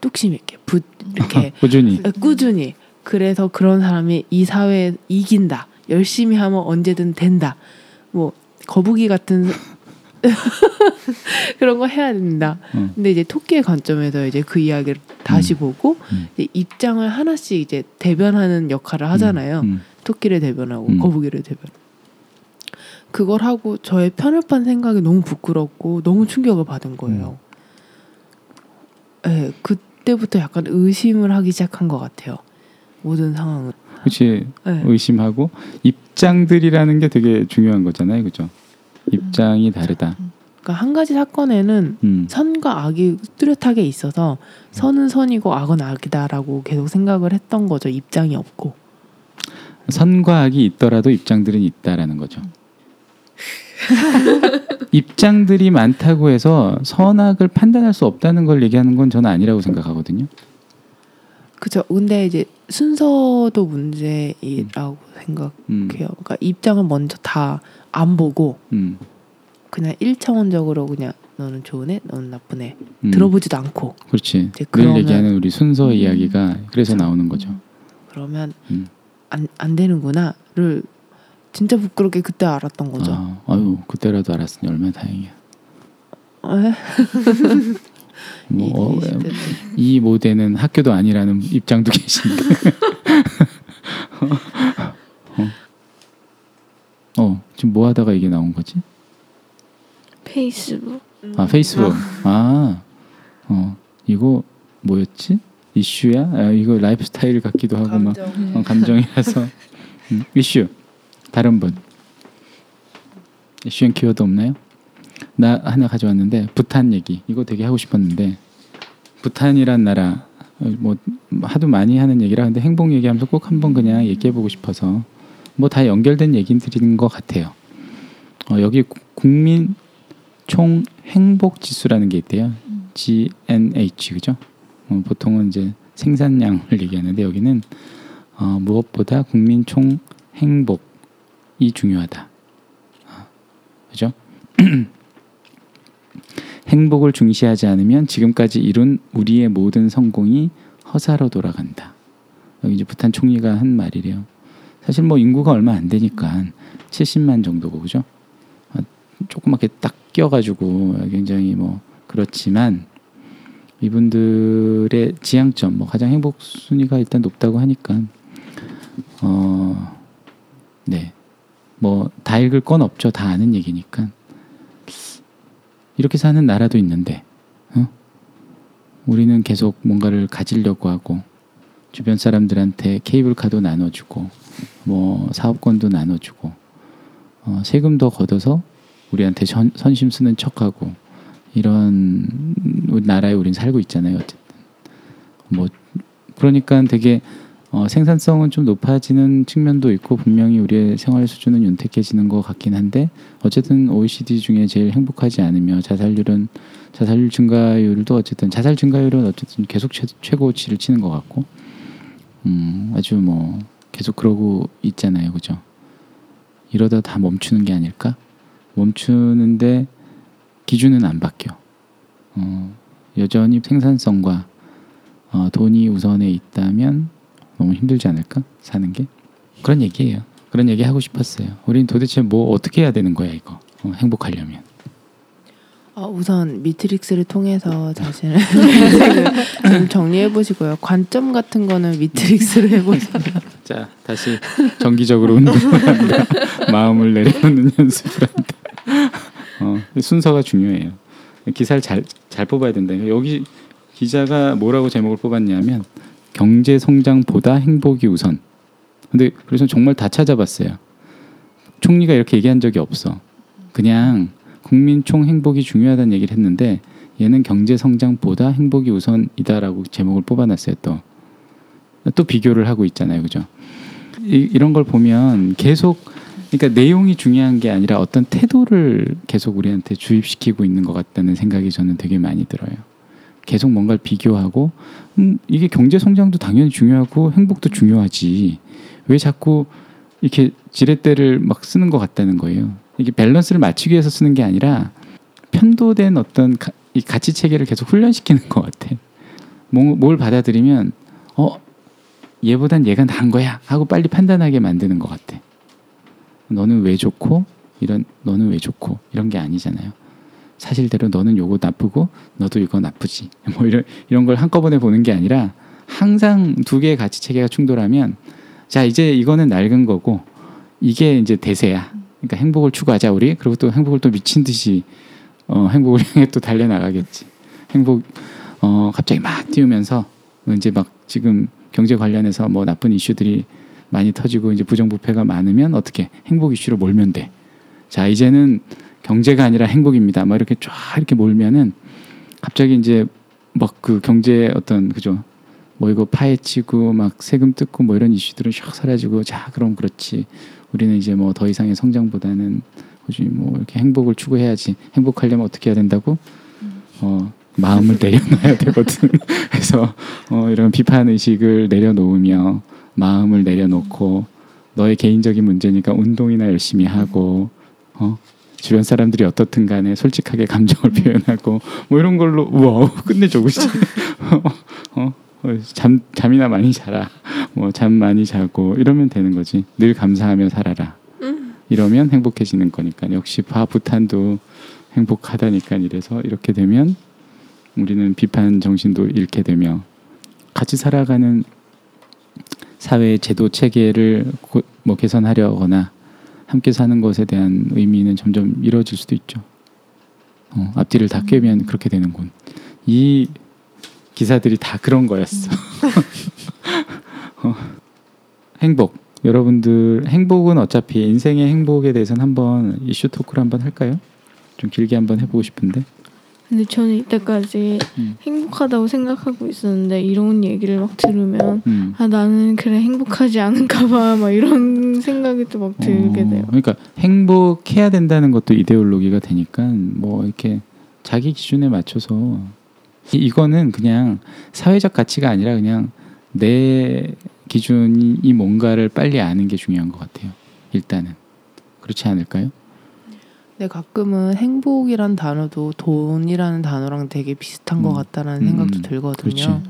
뚝심 있게, 부, 이렇게 꾸준히. 예, 꾸준히. 그래서 그런 사람이 이 사회에 이긴다. 열심히 하면 언제든 된다. 뭐 거북이 같은 그런 거 해야 된다. 어. 근데 이제 토끼의 관점에서 이제 그 이야기를 다시 보고 음. 입장을 하나씩 이제 대변하는 역할을 하잖아요. 음, 토끼를 대변하고 음. 거북이를 대변. 그걸 하고 저의 편협한 생각이 너무 부끄럽고 너무 충격을 받은 거예요. 네, 그때부터 약간 의심을 하기 시작한 것 같아요. 모든 상황을. 그렇지. 네. 의심하고 입장들이라는 게 되게 중요한 거잖아요, 그죠? 입장이 다르다. 그러니까 한 가지 사건에는 음, 선과 악이 뚜렷하게 있어서 선은 선이고 악은 악이다라고 계속 생각을 했던 거죠. 입장이 없고. 선과 악이 있더라도 입장들은 있다라는 거죠. 입장들이 많다고 해서 선악을 판단할 수 없다는 걸 얘기하는 건 저는 아니라고 생각하거든요. 그죠. 근데 이제 순서도 생각해요. 음, 그러니까 입장을 먼저 다 안 보고 음, 그냥 일차원적으로 그냥 너는 좋은 애, 너는 나쁜 애 음. 들어보지도 않고 그렇지. 이제 늘 그러면- 얘기하는 우리 순서 음. 이야기가 그래서. 나오는 거죠. 그러면 음. 안, 안 되는구나를 진짜 부끄럽게 그때 알았던 거죠. 아, 아유 그때라도 알았으니 얼마나 다행이야. 에? 뭐 어, 이 모델은 학교도 아니라는 입장도 계신데. 어. 어, 지금 뭐 하다가 이게 나온 거지? 페이스북. 아, 페이스북. 아, 어, 이거 뭐였지? 이슈야? 아, 이거 라이프 스타일 같기도 하고 막 어, 감정이라서 음, 이슈. 다른 분. issue and keyword 없나요? 나 하나 가져왔는데 부탄 얘기. 이거 되게 하고 싶었는데 부탄이란 나라 어, 뭐 하도 많이 하는 얘기라 근데 행복 얘기하면서 꼭 한번 그냥 얘기해 보고 싶어서 뭐 다 연결된 얘기들인 것 같아요. 어, 여기 구- 국민 총 행복 지수라는 게 있대요. GNH 그죠? 어, 보통은 이제 생산량을 얘기하는데 여기는 어, 무엇보다 국민 총 행복이 중요하다. 어, 그죠? 행복을 중시하지 않으면 지금까지 이룬 우리의 모든 성공이 허사로 돌아간다. 여기 이제 부탄 총리가 한 말이래요. 사실 뭐 인구가 얼마 안 되니까 70만 정도고 그죠? 아, 조그맣게 딱 껴가지고 굉장히 뭐 그렇지만 이분들의 지향점 뭐 가장 행복 순위가 일단 높다고 하니까 어, 어네뭐 다 읽을 건 없죠 다 아는 얘기니까 이렇게 사는 나라도 있는데 어? 우리는 계속 뭔가를 가지려고 하고 주변 사람들한테 케이블카도 나눠주고 뭐 사업권도 나눠주고 어, 세금도 걷어서 우리한테 선, 선심 쓰는 척하고 이런 나라에 우린 살고 있잖아요 어쨌든. 뭐 그러니까 되게 어, 생산성은 좀 높아지는 측면도 있고 분명히 우리의 생활 수준은 윤택해지는 것 같긴 한데 어쨌든 OECD 중에 제일 행복하지 않으며 자살률은 자살률 증가율도 어쨌든 자살 증가율은 어쨌든 계속 최, 최고치를 치는 것 같고 음, 아주 뭐 계속 그러고 있잖아요, 그죠? 이러다 다 멈추는 게 아닐까? 멈추는데 기준은 안 바뀌어. 어, 여전히 생산성과 어, 돈이 우선에 있다면 너무 힘들지 않을까? 사는 게 그런 얘기예요. 그런 얘기 하고 싶었어요. 우린 도대체 뭐 어떻게 해야 되는 거야 이거 어, 행복하려면. 어, 우선 미트릭스를 통해서 자신을 좀 정리해 보시고요. 관점 같은 거는 미트릭스로 해보세요. 자 다시 정기적으로 운동을 한다. 마음을 내려놓는 연습을 한다. 어, 순서가 중요해요. 기사를 잘 잘 뽑아야 된다. 여기 기자가 뭐라고 제목을 뽑았냐면 경제 성장보다 행복이 우선. 근데 그래서 정말 다 찾아봤어요. 총리가 이렇게 얘기한 적이 없어. 그냥 국민 총 행복이 중요하다는 얘기를 했는데 얘는 경제 성장보다 행복이 우선이다라고 제목을 뽑아놨어요. 또. 또 비교를 하고 있잖아요. 그죠? 이, 이런 걸 보면 계속 그러니까 내용이 중요한 게 아니라 어떤 태도를 계속 우리한테 주입시키고 있는 것 같다는 생각이 저는 되게 많이 들어요. 계속 뭔가를 비교하고 음, 이게 경제 성장도 당연히 중요하고 행복도 중요하지. 왜 자꾸 이렇게 지렛대를 막 쓰는 것 같다는 거예요. 이게 밸런스를 맞추기 위해서 쓰는 게 아니라 편도된 어떤 가, 이 가치 체계를 계속 훈련시키는 것 같아. 뭐, 뭘 받아들이면 어 얘보단 얘가 나은 거야 하고 빨리 판단하게 만드는 것 같아. 너는 왜 좋고 이런 너는 왜 좋고 이런 게 아니잖아요. 사실대로 너는 요거 나쁘고 너도 이거 나쁘지. 뭐 이런 이런 걸 한꺼번에 보는 게 아니라 항상 두 개의 가치 체계가 충돌하면 자 이제 이거는 낡은 거고 이게 이제 대세야. 그러니까 행복을 추구하자 우리. 그리고 또 행복을 또 미친 듯이 어, 행복을 향해 또 달려 나가겠지. 행복 어, 갑자기 막 띄우면서 이제 막 지금 경제 관련해서 뭐 나쁜 이슈들이 많이 터지고 이제 부정부패가 많으면 어떻게 행복 이슈로 몰면 돼. 자 이제는 경제가 아니라 행복입니다. 막 이렇게 쫙 이렇게 몰면은 갑자기 이제 막 그 경제 어떤 그죠 뭐 이거 파헤치고 막 세금 뜯고 뭐 이런 이슈들은 샥 사라지고 자 그럼 그렇지 우리는 이제 뭐 더 이상의 성장보다는 굳이 뭐 이렇게 행복을 추구해야지 행복하려면 어떻게 해야 된다고? 어 마음을 내려놔야 되거든. 그래서 어 이런 비판 의식을 내려놓으며 마음을 내려놓고 너의 개인적인 문제니까 운동이나 열심히 하고 어 주변 사람들이 어떻든 간에 솔직하게 감정을 표현하고 뭐 이런 걸로 우와 끝내줘 그지? 어, 어, 잠 잠이나 많이 자라 뭐 잠 많이 자고 이러면 되는 거지 늘 감사하며 살아라 이러면 행복해지는 거니까 역시 바 부탄도 행복하다니까 이래서 이렇게 되면 우리는 비판 정신도 잃게 되며 같이 살아가는 사회의 제도 체계를 고, 뭐 개선하려거나 함께 사는 것에 대한 의미는 점점 잃어질 수도 있죠. 어, 앞뒤를 다 꿰면 그렇게 되는군. 이 기사들이 다 그런 거였어. 어, 행복. 여러분들 행복은 어차피 인생의 행복에 대해서는 한번 이슈 토크를 한번 할까요? 좀 길게 한번 해보고 싶은데. 근데 저는 이때까지 음. 행복하다고 생각하고 있었는데 이런 얘기를 막 들으면 음. 아 나는 그래 행복하지 않은가봐 막 이런 생각이 또 막 들게 어, 돼요. 그러니까 행복해야 된다는 것도 이데올로기가 되니까 뭐 이렇게 자기 기준에 맞춰서 이- 이거는 그냥 사회적 가치가 아니라 그냥 내 기준이 뭔가를 빨리 아는 게 중요한 것 같아요. 일단은 그렇지 않을까요? 근데 가끔은 행복이란 단어도 돈이라는 단어랑 되게 비슷한 것 음. 같다라는 음, 생각도 음. 들거든요.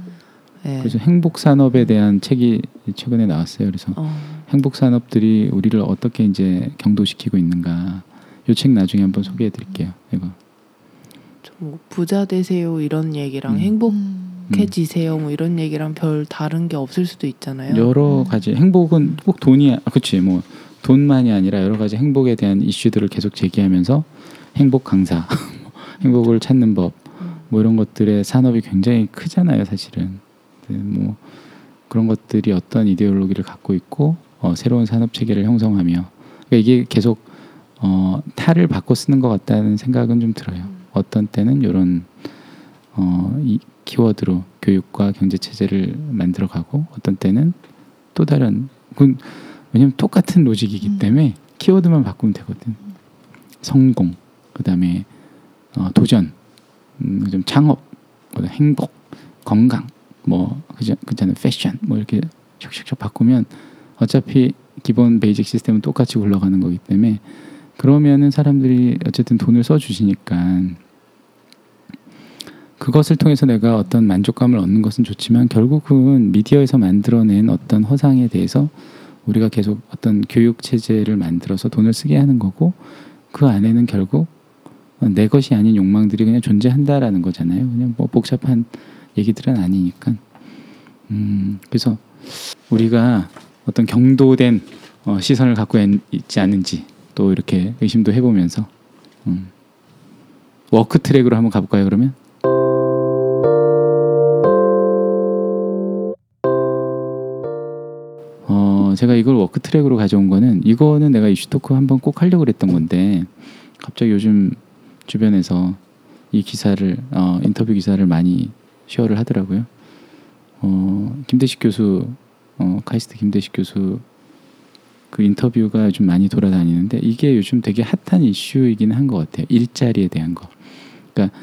네. 그래서 행복 산업에 대한 책이 최근에 나왔어요. 그래서 어, 행복 산업들이 우리를 어떻게 이제 경도시키고 있는가. 이 책 나중에 한번 소개해 드릴게요. 이거. 좀뭐 부자 되세요 이런 얘기랑 음. 행복 해지세요 뭐 이런 얘기랑 별 다른 게 없을 수도 있잖아요. 여러 가지 행복은 꼭 돈이 아, 그치 뭐 돈만이 아니라 여러 가지 행복에 대한 이슈들을 계속 제기하면서 행복 강사, 행복을 찾는 법, 뭐 이런 것들의 산업이 굉장히 크잖아요, 사실은. 네, 뭐 그런 것들이 어떤 이데올로기를 갖고 있고 어, 새로운 산업 체계를 형성하며 그러니까 이게 계속 어, 탈을 바꿔 쓰는 것 같다는 생각은 좀 들어요. 어떤 때는 이런 어, 이 키워드로 교육과 경제 체제를 만들어가고 어떤 때는 또 다른 그 왜냐면 똑같은 로직이기 음. 때문에 키워드만 바꾸면 되거든. 성공, 그다음에 어, 도전, 음, 좀 창업, 행복, 건강, 뭐 그죠 그잖아요 패션 뭐 이렇게 슉슉슉 바꾸면 어차피 기본 basic 시스템은 똑같이 굴러가는 거기 때문에 그러면은 사람들이 어쨌든 돈을 써 주시니까 그것을 통해서 내가 어떤 만족감을 얻는 것은 좋지만 결국은 미디어에서 만들어낸 어떤 허상에 대해서 우리가 계속 어떤 교육 체제를 만들어서 돈을 쓰게 하는 거고 그 안에는 결국 내 것이 아닌 욕망들이 그냥 존재한다라는 거잖아요. 그냥 뭐 복잡한 얘기들은 아니니까. 음, 그래서 우리가 어떤 경도된 어, 시선을 갖고 있- 있지 않는지 또 이렇게 의심도 해보면서 음. work track으로 한번 가볼까요? 그러면 어, 제가 이걸 work track으로 가져온 거는 이거는 내가 이슈 토크 한번 꼭 하려고 그랬던 건데 갑자기 요즘 주변에서 이 기사를 어, 인터뷰 기사를 많이 share를 하더라고요. 어, 김대식 교수 어, 카이스트 김대식 교수 그 인터뷰가 좀 많이 돌아다니는데 이게 요즘 되게 핫한 이슈이기는 한것 같아요. 일자리에 대한 거. 그러니까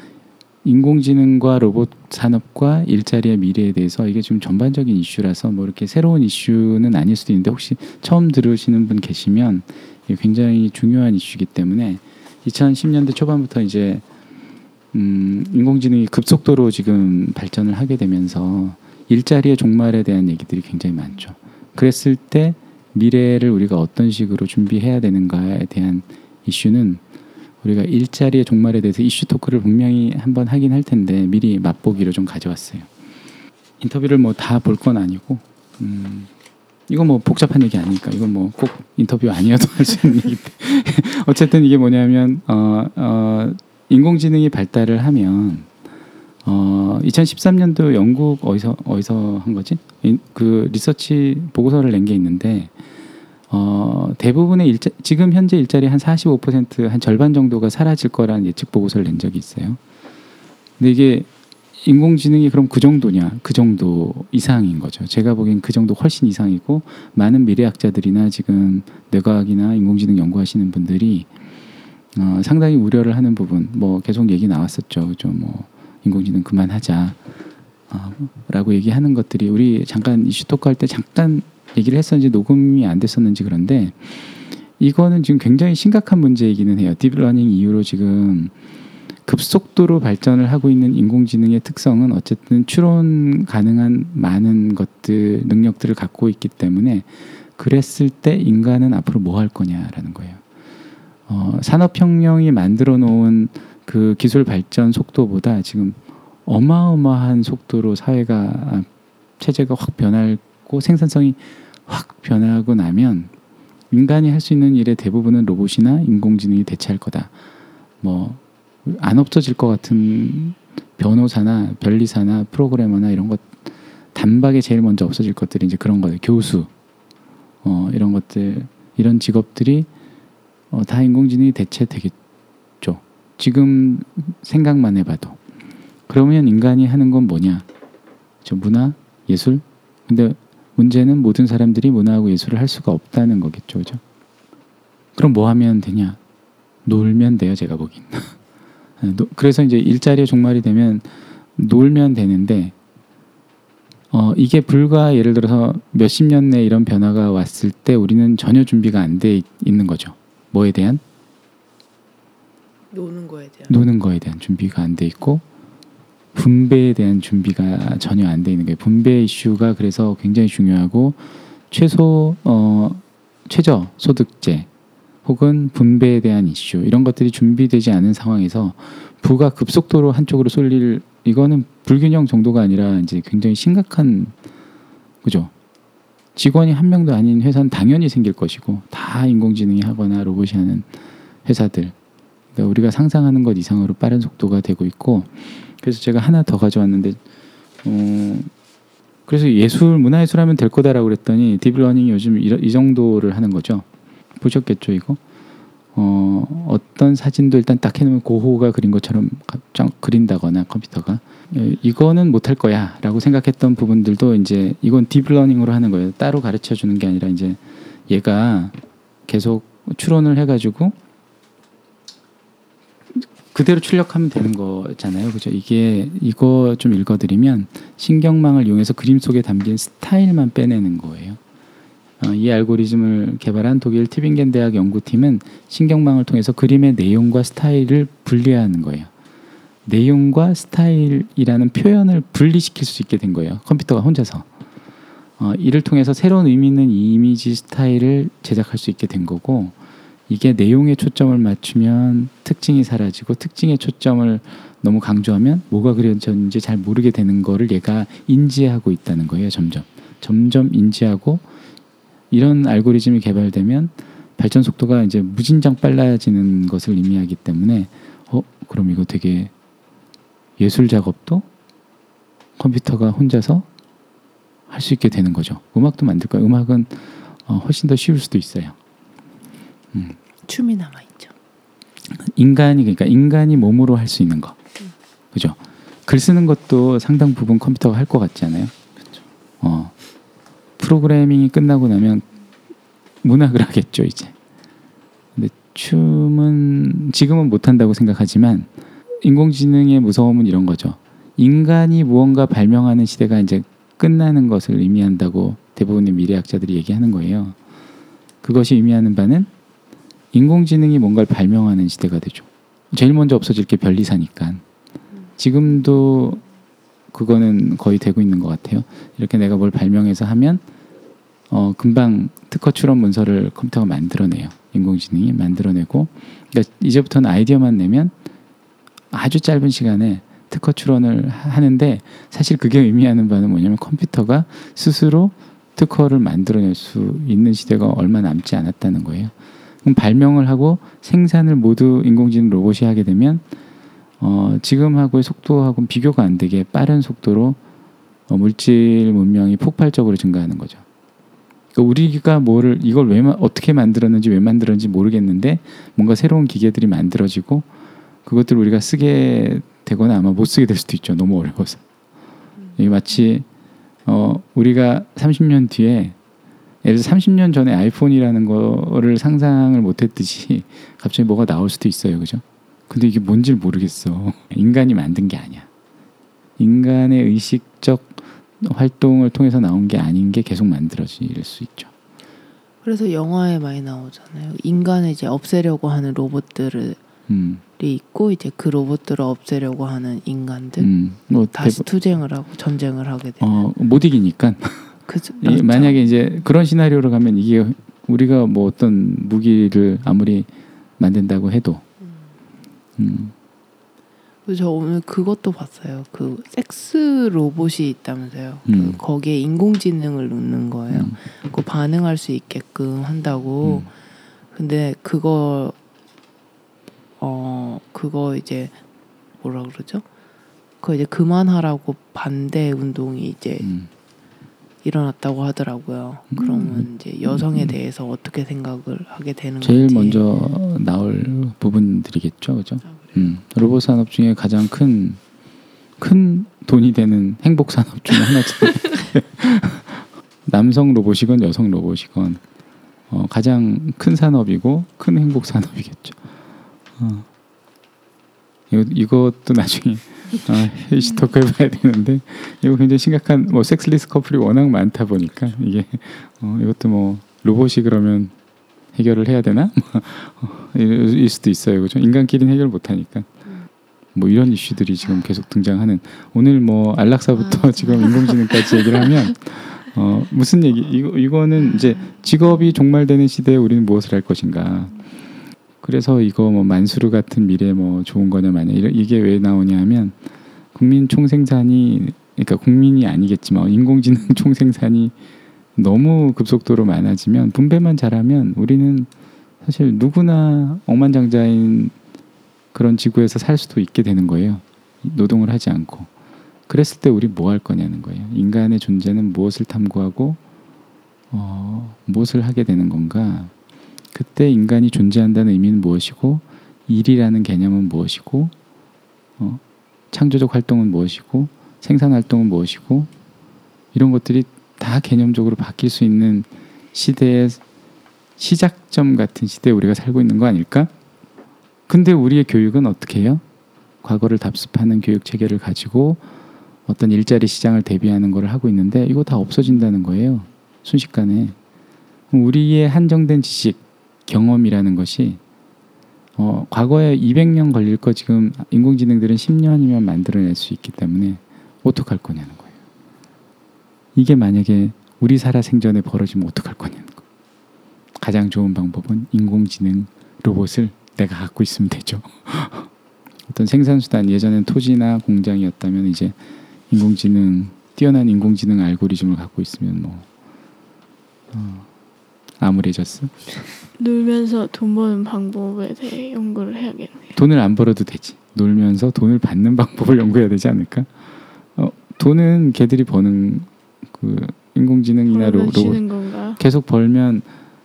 인공지능과 로봇 산업과 일자리의 미래에 대해서 이게 좀 전반적인 이슈라서 뭐 이렇게 새로운 이슈는 아닐 수도 있는데 혹시 처음 들으시는 분 계시면 굉장히 중요한 이슈이기 때문에 2010년대 초반부터 이제 음, 인공지능이 급속도로 지금 발전을 하게 되면서 일자리의 종말에 대한 얘기들이 굉장히 많죠. 그랬을 때 미래를 우리가 어떤 식으로 준비해야 되는가에 대한 이슈는 우리가 일자리의 종말에 대해서 이슈 토크를 분명히 한번 하긴 할 텐데 미리 맛보기로 좀 가져왔어요. 인터뷰를 뭐 다 볼 건 아니고 음, 이거 뭐 복잡한 얘기 아니니까 이건 뭐 꼭 인터뷰 아니어도 할 수 있는 얘기인데 어쨌든 이게 뭐냐면 어, 어, 인공지능이 발달을 하면 어, 2013년도 영국 어디서 어디서 한 거지? 인- 그 리서치 보고서를 낸 게 있는데 어, 대부분의 일자, 지금 현재 일자리 한 45%한 절반 정도가 사라질 거라는 예측 보고서를 낸 적이 있어요. 근데 이게 인공지능이 그럼 그 정도냐? 그 정도 이상인 거죠. 제가 보기엔 그 정도 훨씬 이상이고 많은 미래학자들이나 지금 뇌과학이나 인공지능 연구하시는 분들이 어, 상당히 우려를 하는 부분, 뭐 계속 얘기 나왔었죠. 그죠? 뭐 인공지능 그만하자. 어, 라고 얘기하는 것들이 우리 잠깐 이슈 토크 할 때 잠깐 얘기를 했었는지 녹음이 안 됐었는지 그런데 이거는 지금 굉장히 심각한 문제이기는 해요. deep learning 이후로 지금 급속도로 발전을 하고 있는 인공지능의 특성은 어쨌든 추론 가능한 많은 것들 능력들을 갖고 있기 때문에 그랬을 때 인간은 앞으로 뭐 할 거냐라는 거예요. 어, 산업혁명이 만들어 놓은 그 기술 발전 속도보다 지금 어마어마한 속도로 사회가 아, 체제가 확 변하고 생산성이 확 변하고 나면 인간이 할 수 있는 일의 대부분은 로봇이나 인공지능이 대체할 거다. 뭐 안 없어질 것 같은 변호사나 변리사나 프로그래머나 이런 것 단박에 제일 먼저 없어질 것들이 이제 그런 거예요. 교수 어, 이런 것들 이런 직업들이 어, 다 인공지능이 대체되겠죠. 지금 생각만 해봐도 그러면 인간이 하는 건 뭐냐? 저 문화, 예술. 근데 문제는 모든 사람들이 문화하고 예술을 할 수가 없다는 거겠죠, 그죠? 그럼 뭐 하면 되냐? 놀면 돼요, 제가 보긴. 노- 그래서 이제 일자리의 종말이 되면 놀면 되는데 어, 이게 불과 예를 들어서 몇십 년 내 이런 변화가 왔을 때 우리는 전혀 준비가 안 돼 있는 거죠. 뭐에 대한? 노는 거에 대한 노는 거에 대한 준비가 안 돼 있고 분배에 대한 준비가 전혀 안 돼 있는 거예요. 분배 이슈가 그래서 굉장히 중요하고 최소 어 최저 소득제 혹은 분배에 대한 이슈 이런 것들이 준비되지 않은 상황에서 부가 급속도로 한쪽으로 쏠릴 이거는 불균형 정도가 아니라 이제 굉장히 심각한 그죠? 직원이 한 명도 아닌 회사는 당연히 생길 것이고 다 인공지능이 하거나 로봇이 하는 회사들 그러니까 우리가 상상하는 것 이상으로 빠른 속도가 되고 있고 그래서 제가 하나 더 가져왔는데 어 그래서 예술 문화예술 하면 될 거다라고 그랬더니 deep learning이 요즘 이, 이 정도를 하는 거죠. 보셨겠죠 이거? 어 어떤 사진도 일단 딱 해놓으면 고호가 그린 것처럼 쫙 그린다거나 컴퓨터가. 에, 이거는 못할 거야라고 생각했던 부분들도 이제 이건 deep learning으로 하는 거예요. 따로 가르쳐 주는 게 아니라 이제 얘가 계속 추론을 해가지고 그대로 출력하면 되는 거잖아요. 그죠? 이게 이거 좀 읽어드리면 신경망을 이용해서 그림 속에 담긴 스타일만 빼내는 거예요. 어, 이 알고리즘을 개발한 독일 티빙겐 대학 연구팀은 신경망을 통해서 그림의 내용과 스타일을 분리하는 거예요. 내용과 스타일이라는 표현을 분리시킬 수 있게 된 거예요. 컴퓨터가 혼자서. 어, 이를 통해서 새로운 의미 있는 이미지 스타일을 제작할 수 있게 된 거고 이게 내용에 초점을 맞추면 특징이 사라지고 특징에 초점을 너무 강조하면 뭐가 그려졌는지 잘 모르게 되는 거를 얘가 인지하고 있다는 거예요. 점점 점점 인지하고 이런 알고리즘이 개발되면 발전 속도가 이제 무진장 빨라지는 것을 의미하기 때문에 어 그럼 이거 되게 예술 작업도 컴퓨터가 혼자서 할 수 있게 되는 거죠. 음악도 만들 거예요. 음악은 어, 훨씬 더 쉬울 수도 있어요. 춤이 남아 있죠. 인간이 그러니까 인간이 몸으로 할 수 있는 거, 그죠? 글 쓰는 것도 상당 부분 컴퓨터가 할 것 같지 않아요? 어, 프로그래밍이 끝나고 나면 문학을 하겠죠 이제. 근데 춤은 지금은 못 한다고 생각하지만 인공지능의 무서움은 이런 거죠. 인간이 무언가 발명하는 시대가 이제 끝나는 것을 의미한다고 대부분의 미래학자들이 얘기하는 거예요. 그것이 의미하는 바는 인공지능이 뭔가를 발명하는 시대가 되죠. 제일 먼저 없어질 게 변리사니까. 지금도 그거는 거의 되고 있는 것 같아요. 이렇게 내가 뭘 발명해서 하면 어 금방 특허 출원 문서를 컴퓨터가 만들어내요. 인공지능이 만들어내고 그러니까 이제부터는 아이디어만 내면 아주 짧은 시간에 특허 출원을 하- 하는데 사실 그게 의미하는 바는 뭐냐면 컴퓨터가 스스로 특허를 만들어낼 수 있는 시대가 얼마 남지 않았다는 거예요. 그럼 발명을 하고 생산을 모두 인공지능 로봇이 하게 되면 어, 지금하고의 속도하고는 비교가 안 되게 빠른 속도로 어, 물질 문명이 폭발적으로 증가하는 거죠. 그러니까 우리가 뭐를 이걸 왜 마- 어떻게 만들었는지 왜 만들었는지 모르겠는데 뭔가 새로운 기계들이 만들어지고 그것들 을 우리가 쓰게 되거나 아마 못 쓰게 될 수도 있죠. 너무 어려워서. 이게 마치 어, 우리가 30년 뒤에 예를 들어 30년 전에 아이폰이라는 거를 상상을 못했듯이 갑자기 뭐가 나올 수도 있어요, 그죠? 근데 이게 뭔지 모르겠어. 인간이 만든 게 아니야. 인간의 의식적 활동을 통해서 나온 게 아닌 게 계속 만들어질 수 있죠. 그래서 영화에 많이 나오잖아요. 인간을 이제 없애려고 하는 로봇들이 음, 있고 이제 그 로봇들을 없애려고 하는 인간들 음, 뭐 다시 대부- 투쟁을 하고 전쟁을 하게 되는. 어, 못 이기니까 그죠? 이- 만약에 이제 그런 시나리오로 가면 이게 우리가 뭐 어떤 무기를 아무리 만든다고 해도 음, 저 오늘 그것도 봤어요. 그 섹스 로봇이 있다면서요. 음. 그 거기에 인공지능을 넣는 거예요. 음. 그 반응할 수 있게끔 한다고. 음. 근데 그거 어 그거 이제 뭐라 그러죠? 그거 이제 그만하라고 반대 운동이 이제 음. 일어났다고 하더라고요. 음. 그러면 이제 여성에 음. 대해서 어떻게 생각을 하게 되는 제일 건지. 먼저 나올 부분들이겠죠, 그죠? 아? 음, 로봇 산업 중에 가장 큰, 큰 돈이 되는 행복 산업 중에 하나잖아요. 남성 로봇이건 여성 로봇이건 어, 가장 큰 산업이고 큰 행복 산업이겠죠. 어. 이것도 나중에 아, 헤이시 토크 해봐야 되는데 이거 굉장히 심각한 뭐 섹스리스 커플이 워낙 많다 보니까 이게 어, 이것도 뭐 로봇이 그러면 해결을 해야 되나? 어, 일, 일 수도 있어요, 그죠? 인간끼리는 해결 못하니까. 뭐 이런 이슈들이 지금 계속 등장하는 오늘 뭐 안락사부터 아, 지금 인공지능까지 얘기를 하면 어 무슨 얘기 이거 이거는 이제 직업이 종말되는 시대에 우리는 무엇을 할 것인가 그래서 이거 뭐 만수르 같은 미래 뭐 좋은 거냐 마냐 이게 왜 나오냐면 국민 총생산이 그러니까 국민이 아니겠지만 인공지능 총생산이 너무 급속도로 많아지면 분배만 잘하면 우리는 사실 누구나 억만장자인 그런 지구에서 살 수도 있게 되는 거예요. 노동을 하지 않고. 그랬을 때 우리 뭐 할 거냐는 거예요. 인간의 존재는 무엇을 탐구하고 어, 무엇을 하게 되는 건가? 그때 인간이 존재한다는 의미는 무엇이고 일이라는 개념은 무엇이고 어, 창조적 활동은 무엇이고 생산 활동은 무엇이고 이런 것들이 다 개념적으로 바뀔 수 있는 시대의 시작점 같은 시대에 우리가 살고 있는 거 아닐까? 근데 우리의 교육은 어떻게 해요? 과거를 답습하는 교육 체계를 가지고 어떤 일자리 시장을 대비하는 걸 하고 있는데 이거 다 없어진다는 거예요. 순식간에 우리의 한정된 지식, 경험이라는 것이 어, 과거에 200년 걸릴 거 지금 인공지능들은 10년이면 만들어낼 수 있기 때문에 어떡할 거냐는 거예요. 이게 만약에 우리 살아 생전에 벌어지면 어떡할 거냐는 거. 가장 좋은 방법은 인공지능 로봇을 내가 갖고 있으면 되죠. 어떤 생산수단 예전엔 토지나 공장이었다면 이제 인공지능 뛰어난 인공지능 알고리즘을 갖고 있으면 뭐 어, 암울해졌어. 놀면서 돈 버는 방법에 대해 연구를 해야겠네요. 돈을 안 벌어도 되지. 놀면서 돈을 받는 방법을 연구해야 되지 않을까? 어, 돈은 걔들이 버는 그 인공지능이나 로, 로봇? 계속 벌면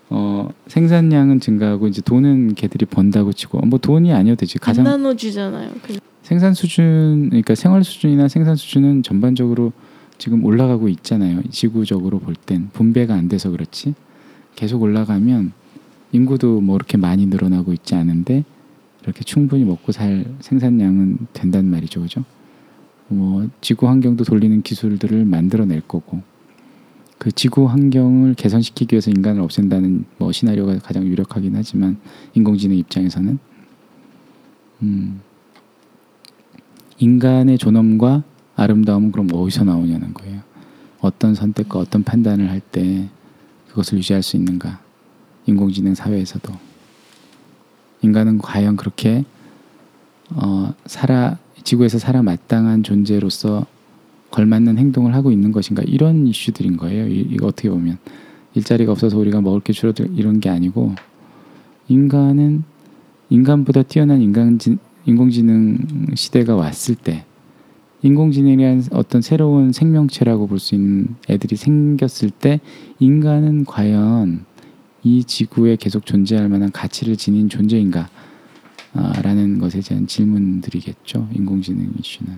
어, 생산량은 증가하고 이제 돈은 걔들이 번다고 치고 뭐 돈이 아니어도 되지. 안 가장 나눠주잖아요. 그 생산 수준 그러니까 생활 수준이나 생산 수준은 전반적으로 지금 올라가고 있잖아요. 지구적으로 볼 땐 분배가 안 돼서 그렇지. 계속 올라가면 인구도 뭐 이렇게 많이 늘어나고 있지 않은데 이렇게 충분히 먹고 살 생산량은 된단 말이죠, 그죠? 뭐 지구 환경도 돌리는 기술들을 만들어낼 거고 그 지구 환경을 개선시키기 위해서 인간을 없앤다는 뭐 시나리오가 가장 유력하긴 하지만 인공지능 입장에서는 음. 인간의 존엄과 아름다움은 그럼 어디서 나오냐는 거예요. 어떤 선택과 어떤 판단을 할 때 그것을 유지할 수 있는가? 인공지능 사회에서도 인간은 과연 그렇게 어, 살아 지구에서 살아 마땅한 존재로서 걸맞는 행동을 하고 있는 것인가? 이런 이슈들인 거예요. 이, 이거 어떻게 보면 일자리가 없어서 우리가 먹을 게 줄어들 이런 게 아니고 인간은 인간보다 뛰어난 인간 인공지능 시대가 왔을 때 인공지능이란 어떤 새로운 생명체라고 볼 수 있는 애들이 생겼을 때 인간은 과연 이 지구에 계속 존재할 만한 가치를 지닌 존재인가? 아, 라는 것에 대한 질문들이겠죠. 인공지능 이슈는.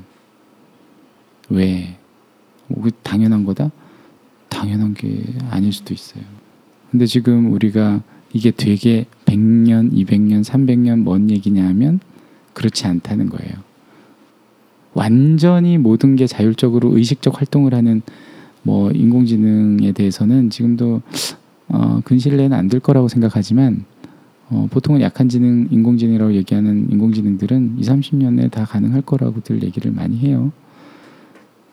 왜? 뭐, 그 당연한 거다? 당연한 게 아닐 수도 있어요. 근데 지금 우리가 이게 되게 100년, 200년, 300년 먼 얘기냐 하면 그렇지 않다는 거예요. 완전히 모든 게 자율적으로 의식적 활동을 하는 뭐 인공지능에 대해서는 지금도 어, 근실내는 안 될 거라고 생각하지만 어, 보통은 약한 지능 인공지능이라고 얘기하는 인공지능들은 2, 30년에 다 가능할 거라고들 얘기를 많이 해요.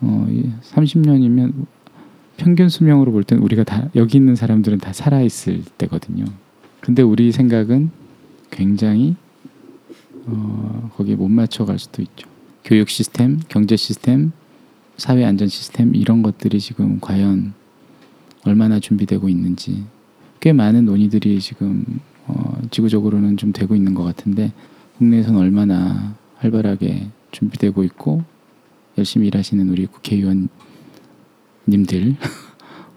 어, 30년이면 평균 수명으로 볼 땐 우리가 다 여기 있는 사람들은 다 살아 있을 때거든요. 근데 우리 생각은 굉장히 어, 거기에 못 맞춰 갈 수도 있죠. 교육 시스템, 경제 시스템, 사회 안전 시스템 이런 것들이 지금 과연 얼마나 준비되고 있는지 꽤 많은 논의들이 지금 어, 지구적으로는 좀 되고 있는 것 같은데 국내에서는 얼마나 활발하게 준비되고 있고 열심히 일하시는 우리 국회의원님들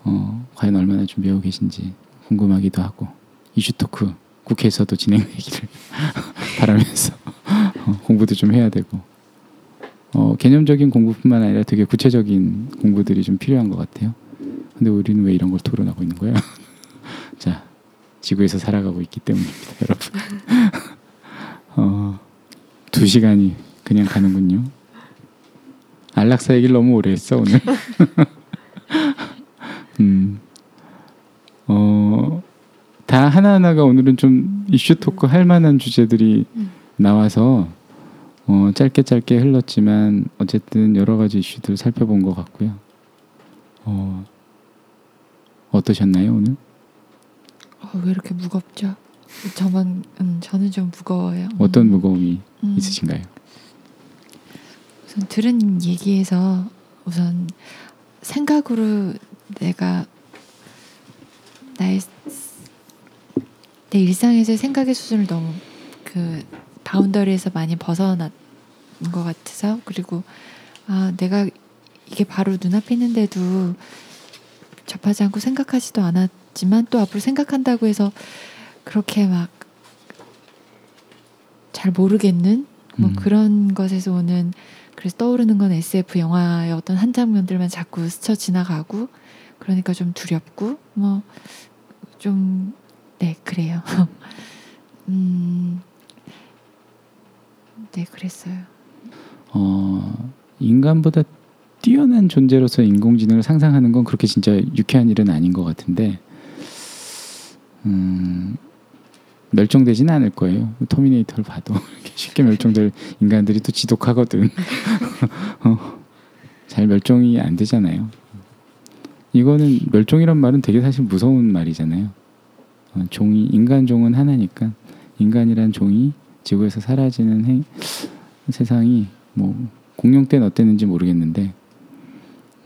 어, 과연 얼마나 준비하고 계신지 궁금하기도 하고 이슈 토크 국회에서도 진행되기를 바라면서 어, 공부도 좀 해야 되고 어, 개념적인 공부뿐만 아니라 되게 구체적인 공부들이 좀 필요한 것 같아요. 근데 우리는 왜 이런 걸 토론하고 있는 거야? 자, 지구에서 살아가고 있기 때문입니다, 여러분. 어, 두 시간이 그냥 가는군요. 안락사 얘기를 너무 오래 했어 오늘. 음, 어, 다 하나하나가 오늘은 좀 이슈 토크 할 만한 주제들이 나와서 어, 짧게 짧게 흘렀지만 어쨌든 여러 가지 이슈들 살펴본 것 같고요. 어, 어떠셨나요 오늘? 어, 왜 이렇게 무겁죠? 저만 음, 저는 좀 무거워요. 어떤 음. 무거움이 음. 있으신가요? 우선 들은 얘기에서 우선 생각으로 내가 나의 내 일상에서 생각의 수준을 너무 그 바운더리에서 많이 벗어난 것 같아서 그리고 아 내가 이게 바로 눈앞에 있는데도 접하지 않고 생각하지도 않았지만 또 앞으로 생각한다고 해서 그렇게 막 잘 모르겠는 뭐 음. 그런 것에서 오는 그래서 떠오르는 건 SF 영화의 어떤 한 장면들만 자꾸 스쳐 지나가고 그러니까 좀 두렵고 뭐 좀 네 그래요. 음, 네 그랬어요. 어, 인간보다 뛰어난 존재로서 인공지능을 상상하는 건 그렇게 진짜 유쾌한 일은 아닌 것 같은데 음, 멸종되지는 않을 거예요. 터미네이터를 봐도 쉽게 멸종될 인간들이 또 지독하거든. 어, 잘 멸종이 안 되잖아요. 이거는 멸종이란 말은 되게 사실 무서운 말이잖아요. 어, 종이 인간 종은 하나니까 인간이란 종이 지구에서 사라지는 행, 세상이 뭐 공룡 때는 어땠는지 모르겠는데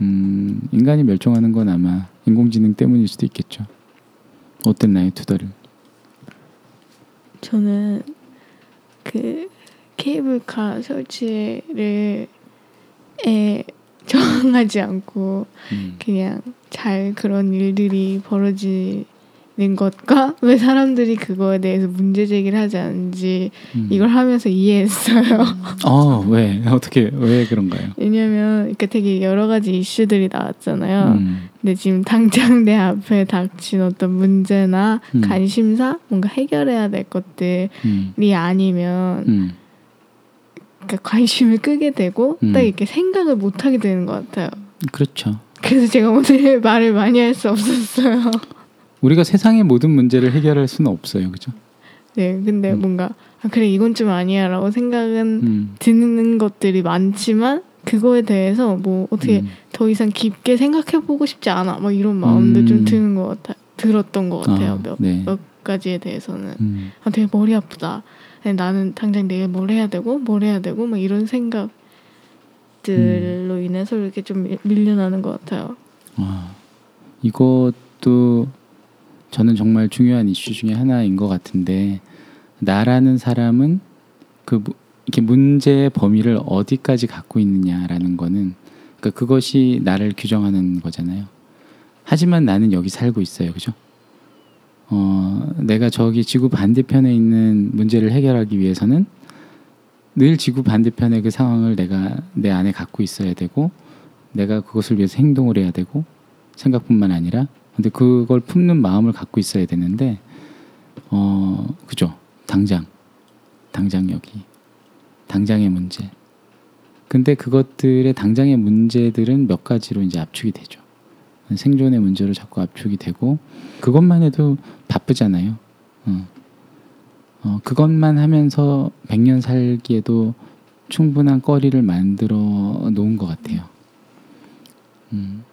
음, 인간이 멸종하는 건 아마 인공지능 때문일 수도 있겠죠. 어땠나요, 투덜은? 저는 그 케이블카 설치를 에 저항하지 않고 음. 그냥 잘 그런 일들이 벌어지 는 것과 왜 사람들이 그거에 대해서 문제 제기를 하지 않는지 음. 이걸 하면서 이해했어요. 어, 왜 어떻게 왜 그런가요? 왜냐면 이렇게 되게 여러 가지 이슈들이 나왔잖아요. 음, 근데 지금 당장 내 앞에 닥친 어떤 문제나 음. 관심사 뭔가 해결해야 될 것들이 음, 아니면 음, 그러니까 관심을 끄게 되고 음. 딱 이렇게 생각을 못 하게 되는 것 같아요. 그렇죠. 그래서 제가 오늘 말을 많이 할 수 없었어요. 우리가 세상의 모든 문제를 해결할 수는 없어요, 그죠? 네, 근데 음. 뭔가 아, 그래 이건 좀 아니야라고 생각은 음, 드는 것들이 많지만 그거에 대해서 뭐 어떻게 음. 더 이상 깊게 생각해 보고 싶지 않아. 막 이런 마음도 음. 좀 드는 것 같아. 들었던 것 같아요. 아, 몇, 네. 몇 가지에 대해서는 음, 아 되게 머리 아프다. 아니, 나는 당장 내일 뭘 해야 되고 뭘 해야 되고 막 이런 생각 들로 음. 인해서 이렇게 좀 밀- 밀려나는 것 같아요. 아, 이것도 저는 정말 중요한 이슈 중에 하나인 것 같은데 나라는 사람은 그 무- 이렇게 문제의 범위를 어디까지 갖고 있느냐라는 거는 그러니까 그것이 나를 규정하는 거잖아요. 하지만 나는 여기 살고 있어요, 그죠? 어, 내가 저기 지구 반대편에 있는 문제를 해결하기 위해서는 늘 지구 반대편의 그 상황을 내가 내 안에 갖고 있어야 되고 내가 그것을 위해서 행동을 해야 되고 생각뿐만 아니라 근데 그걸 품는 마음을 갖고 있어야 되는데 어 그죠? 당장. 당장 여기 당장의 문제. 근데 그것들의 당장의 문제들은 몇 가지로 이제 압축이 되죠. 생존의 문제로 자꾸 압축이 되고 그것만 해도 바쁘잖아요. 어. 어, 그것만 하면서 100년 살기에도 충분한 거리를 만들어 놓은 것 같아요. 음,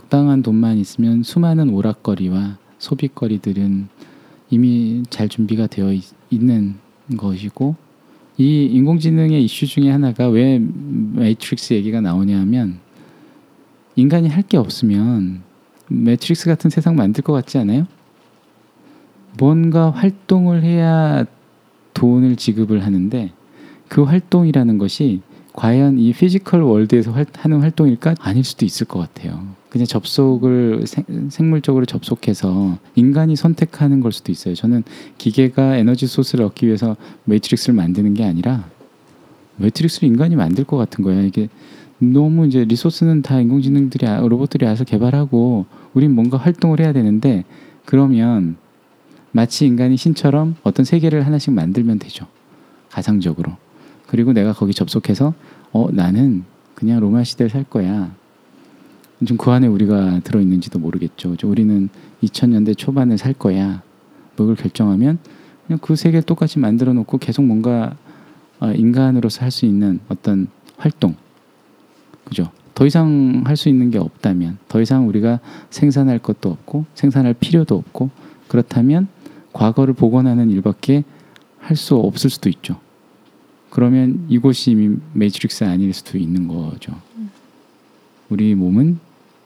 적당한 돈만 있으면 수많은 오락거리와 소비거리들은 이미 잘 준비가 되어 있, 는 것이고 이 인공지능의 이슈 중에 하나가 왜 매트릭스 얘기가 나오냐면 인간이 할 게 없으면 매트릭스 같은 세상 만들 것 같지 않아요? 뭔가 활동을 해야 돈을 지급을 하는데 그 활동이라는 것이 과연 이 physical world에서 활- 하는 활동일까? 아닐 수도 있을 것 같아요. 그냥 접속을 생, 생물적으로 접속해서 인간이 선택하는 걸 수도 있어요. 저는 기계가 에너지 source를 얻기 위해서 매트릭스를 만드는 게 아니라 매트릭스를 인간이 만들 것 같은 거야. 이게 너무 이제 리소스는 다 인공지능들이 아- 로봇들이 알아서 개발하고 우린 뭔가 활동을 해야 되는데 그러면 마치 인간이 신처럼 어떤 세계를 하나씩 만들면 되죠. 가상적으로. 그리고 내가 거기 접속해서 어 나는 그냥 로마 시대를 살 거야. 지금 그 안에 우리가 들어 있는지도 모르겠죠. 우리는 2000년대 초반을 살 거야. 뭐 그걸 결정하면 그냥 그 세계를 똑같이 만들어 놓고 계속 뭔가 어, 인간으로서 할 수 있는 어떤 활동, 그죠? 더 이상 할 수 있는 게 없다면, 더 이상 우리가 생산할 것도 없고 생산할 필요도 없고 그렇다면 과거를 복원하는 일밖에 할 수 없을 수도 있죠. 그러면 이곳이 이미 매트릭스 아닐 수도 있는 거죠. 우리 몸은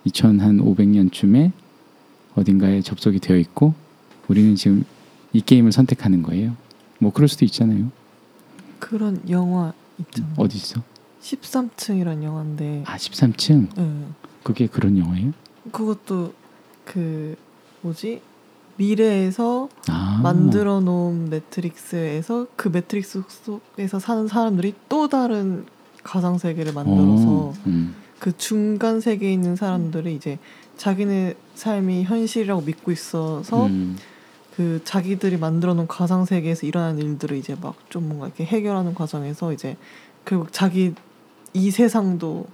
2,500년쯤에 어딘가에 접속이 되어 있고 우리는 지금 이 게임을 선택하는 거예요. 뭐 그럴 수도 있잖아요. 그런 영화 있잖아. 어디 있어? 13층이란 영화인데 아 13층. 예. 그게 그런 영화예요? 그것도 그 뭐지 미래에서 아 만들어 놓은 매트릭스에서 그 매트릭스 속에서 사는 사람들이 또 다른 가상 세계를 만들어서 어, 음. 그 중간 세계에 있는 사람들이 이제 자기네 삶이 현실이라고 믿고 있어서 음. 그 자기들이 만들어 놓은 가상 세계에서 일어나는 일들을 이제 막 좀 뭔가 이렇게 해결하는 과정에서 이제 결국 자기 이 세상도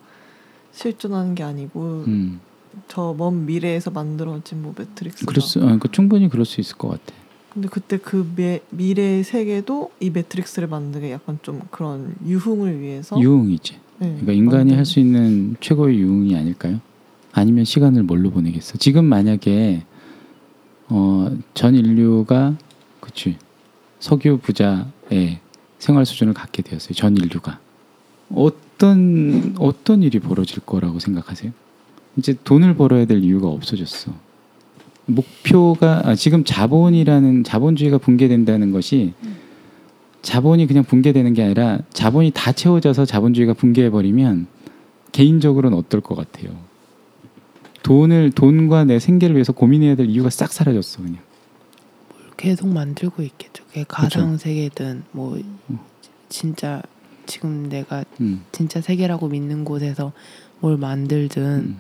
실존하는 게 아니고 음. 저먼 미래에서 만들어진 뭐 매트릭스가 그럴 수, 아, 그 충분히 그럴 수 있을 것 같아. 근데 그때 그 미, 미래 세계도 이 매트릭스를 만드게 약간 좀 그런 유흥을 위해서 유흥이지. 네, 그러니까 인간이 할 수 있는 최고의 유흥이 아닐까요? 아니면 시간을 뭘로 보내겠어? 지금 만약에 어, 전 인류가 그치 석유 부자의 생활 수준을 갖게 되었어요. 전 인류가 어떤 어떤 일이 벌어질 거라고 생각하세요? 이제 돈을 벌어야 될 이유가 없어졌어. 목표가 아, 지금 자본이라는 자본주의가 붕괴된다는 것이 자본이 그냥 붕괴되는 게 아니라 자본이 다 채워져서 자본주의가 붕괴해 버리면 개인적으로는 어떨 것 같아요. 돈을 돈과 내 생계를 위해서 고민해야 될 이유가 싹 사라졌어 그냥. 계속 만들고 있겠죠. 그게 가상 세계든 뭐 진짜 지금 내가 음, 진짜 세계라고 믿는 곳에서 뭘 만들든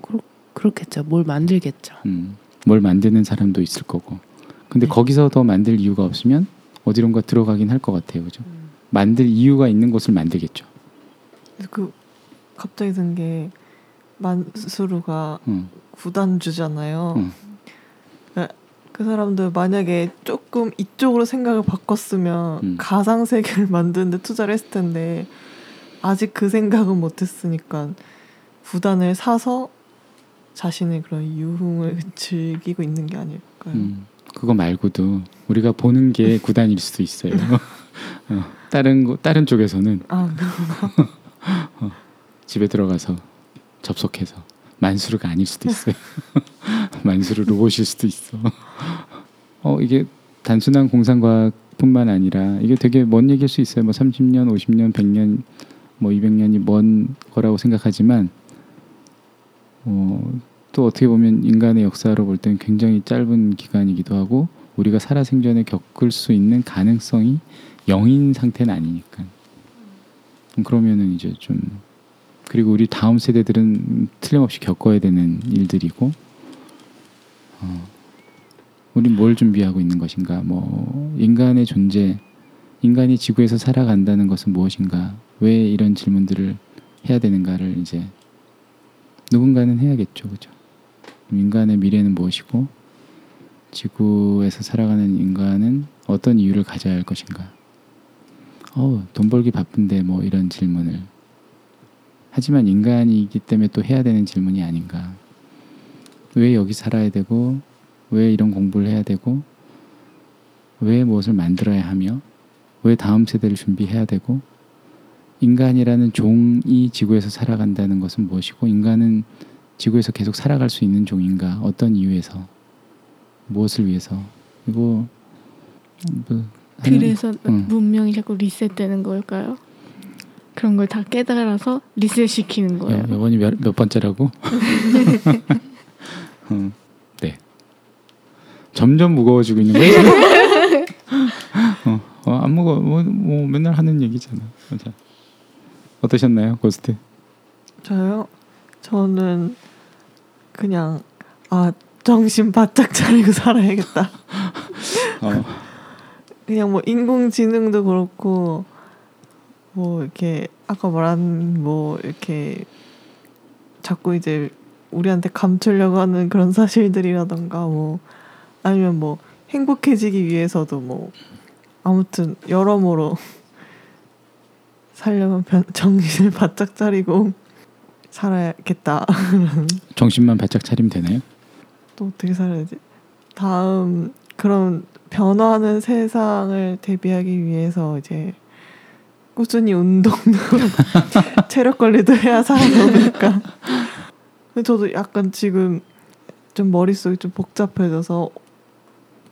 음, 그렇겠죠. 뭘 만들겠죠. 음. 뭘 만드는 사람도 있을 거고. 근데 네. 거기서 더 만들 이유가 없으면 어디론가 들어가긴 할 것 같아요, 그죠? 만들 이유가 있는 곳을 만들겠죠. 그 갑자기 든 게 만수르가 음, 구단주잖아요. 음. 네, 그 사람들 만약에 조금 이쪽으로 생각을 바꿨으면 음. 가상 세계를 만드는데 투자를 했을 텐데 아직 그 생각은 못했으니까 구단을 사서 자신의 그런 유흥을 즐기고 있는 게 아닐까요? 음. 그거 말고도 우리가 보는 게 구단일 수도 있어요. 어, 다른 곳- 다른 쪽에서는 아, 집에 들어가서 접속해서 만수르가 아닐 수도 있어요. 만수르 로봇일 수도 있어. 어 이게 단순한 공상과학뿐만 아니라 이게 되게 먼 얘기일 수 있어요. 뭐 30년, 50년, 100년, 뭐 200년이 먼 거라고 생각하지만 어, 또 어떻게 보면 인간의 역사로 볼 때는 굉장히 짧은 기간이기도 하고 우리가 살아생전에 겪을 수 있는 가능성이 영인 상태는 아니니까. 음, 그러면은 이제 좀 그리고 우리 다음 세대들은 틀림없이 겪어야 되는 일들이고 어, 우린 뭘 준비하고 있는 것인가? 뭐 인간의 존재 인간이 지구에서 살아간다는 것은 무엇인가? 왜 이런 질문들을 해야 되는가를 이제 누군가는 해야겠죠. 그죠 인간의 미래는 무엇이고 지구에서 살아가는 인간은 어떤 이유를 가져야 할 것인가 어, 돈 벌기 바쁜데 뭐 이런 질문을 하지만 인간이기 때문에 또 해야 되는 질문이 아닌가. 왜 여기 살아야 되고 왜 이런 공부를 해야 되고 왜 무엇을 만들어야 하며 왜 다음 세대를 준비해야 되고 인간이라는 종이 지구에서 살아간다는 것은 무엇이고 인간은 지구에서 계속 살아갈 수 있는 종인가 어떤 이유에서 무엇을 위해서 그리고 뭐 그래서 응. 문명이 자꾸 리셋되는 걸까요? 그런 걸 다 깨달아서 리셋시키는 거예요. 여, 이번이 몇, 몇 번째라고? 음, 네. 점점 무거워지고 있는 거예요. 어, 어, 안 무거워. 뭐, 뭐 맨날 하는 얘기잖아. 맞아. 어떠셨나요, 고스트? 저요? 저는 그냥 아 정신 바짝 차리고 살아야겠다. 어, 그냥 뭐 인공지능도 그렇고 뭐 이렇게 아까 말한 뭐 이렇게 자꾸 이제 우리한테 감추려고 하는 그런 사실들이라던가 뭐 아니면 뭐 행복해지기 위해서도 뭐 아무튼 여러모로 살려면 변- 정신을 바짝 차리고 살아야겠다. 정신만 바짝 차리면 되나요? 또 어떻게 살아야지? 다음 그런 변화하는 세상을 대비하기 위해서 이제 꾸준히 운동도 체력 관리도 해야 살아남으니까. 근데 저도 약간 지금 좀 머릿속이 좀 복잡해져서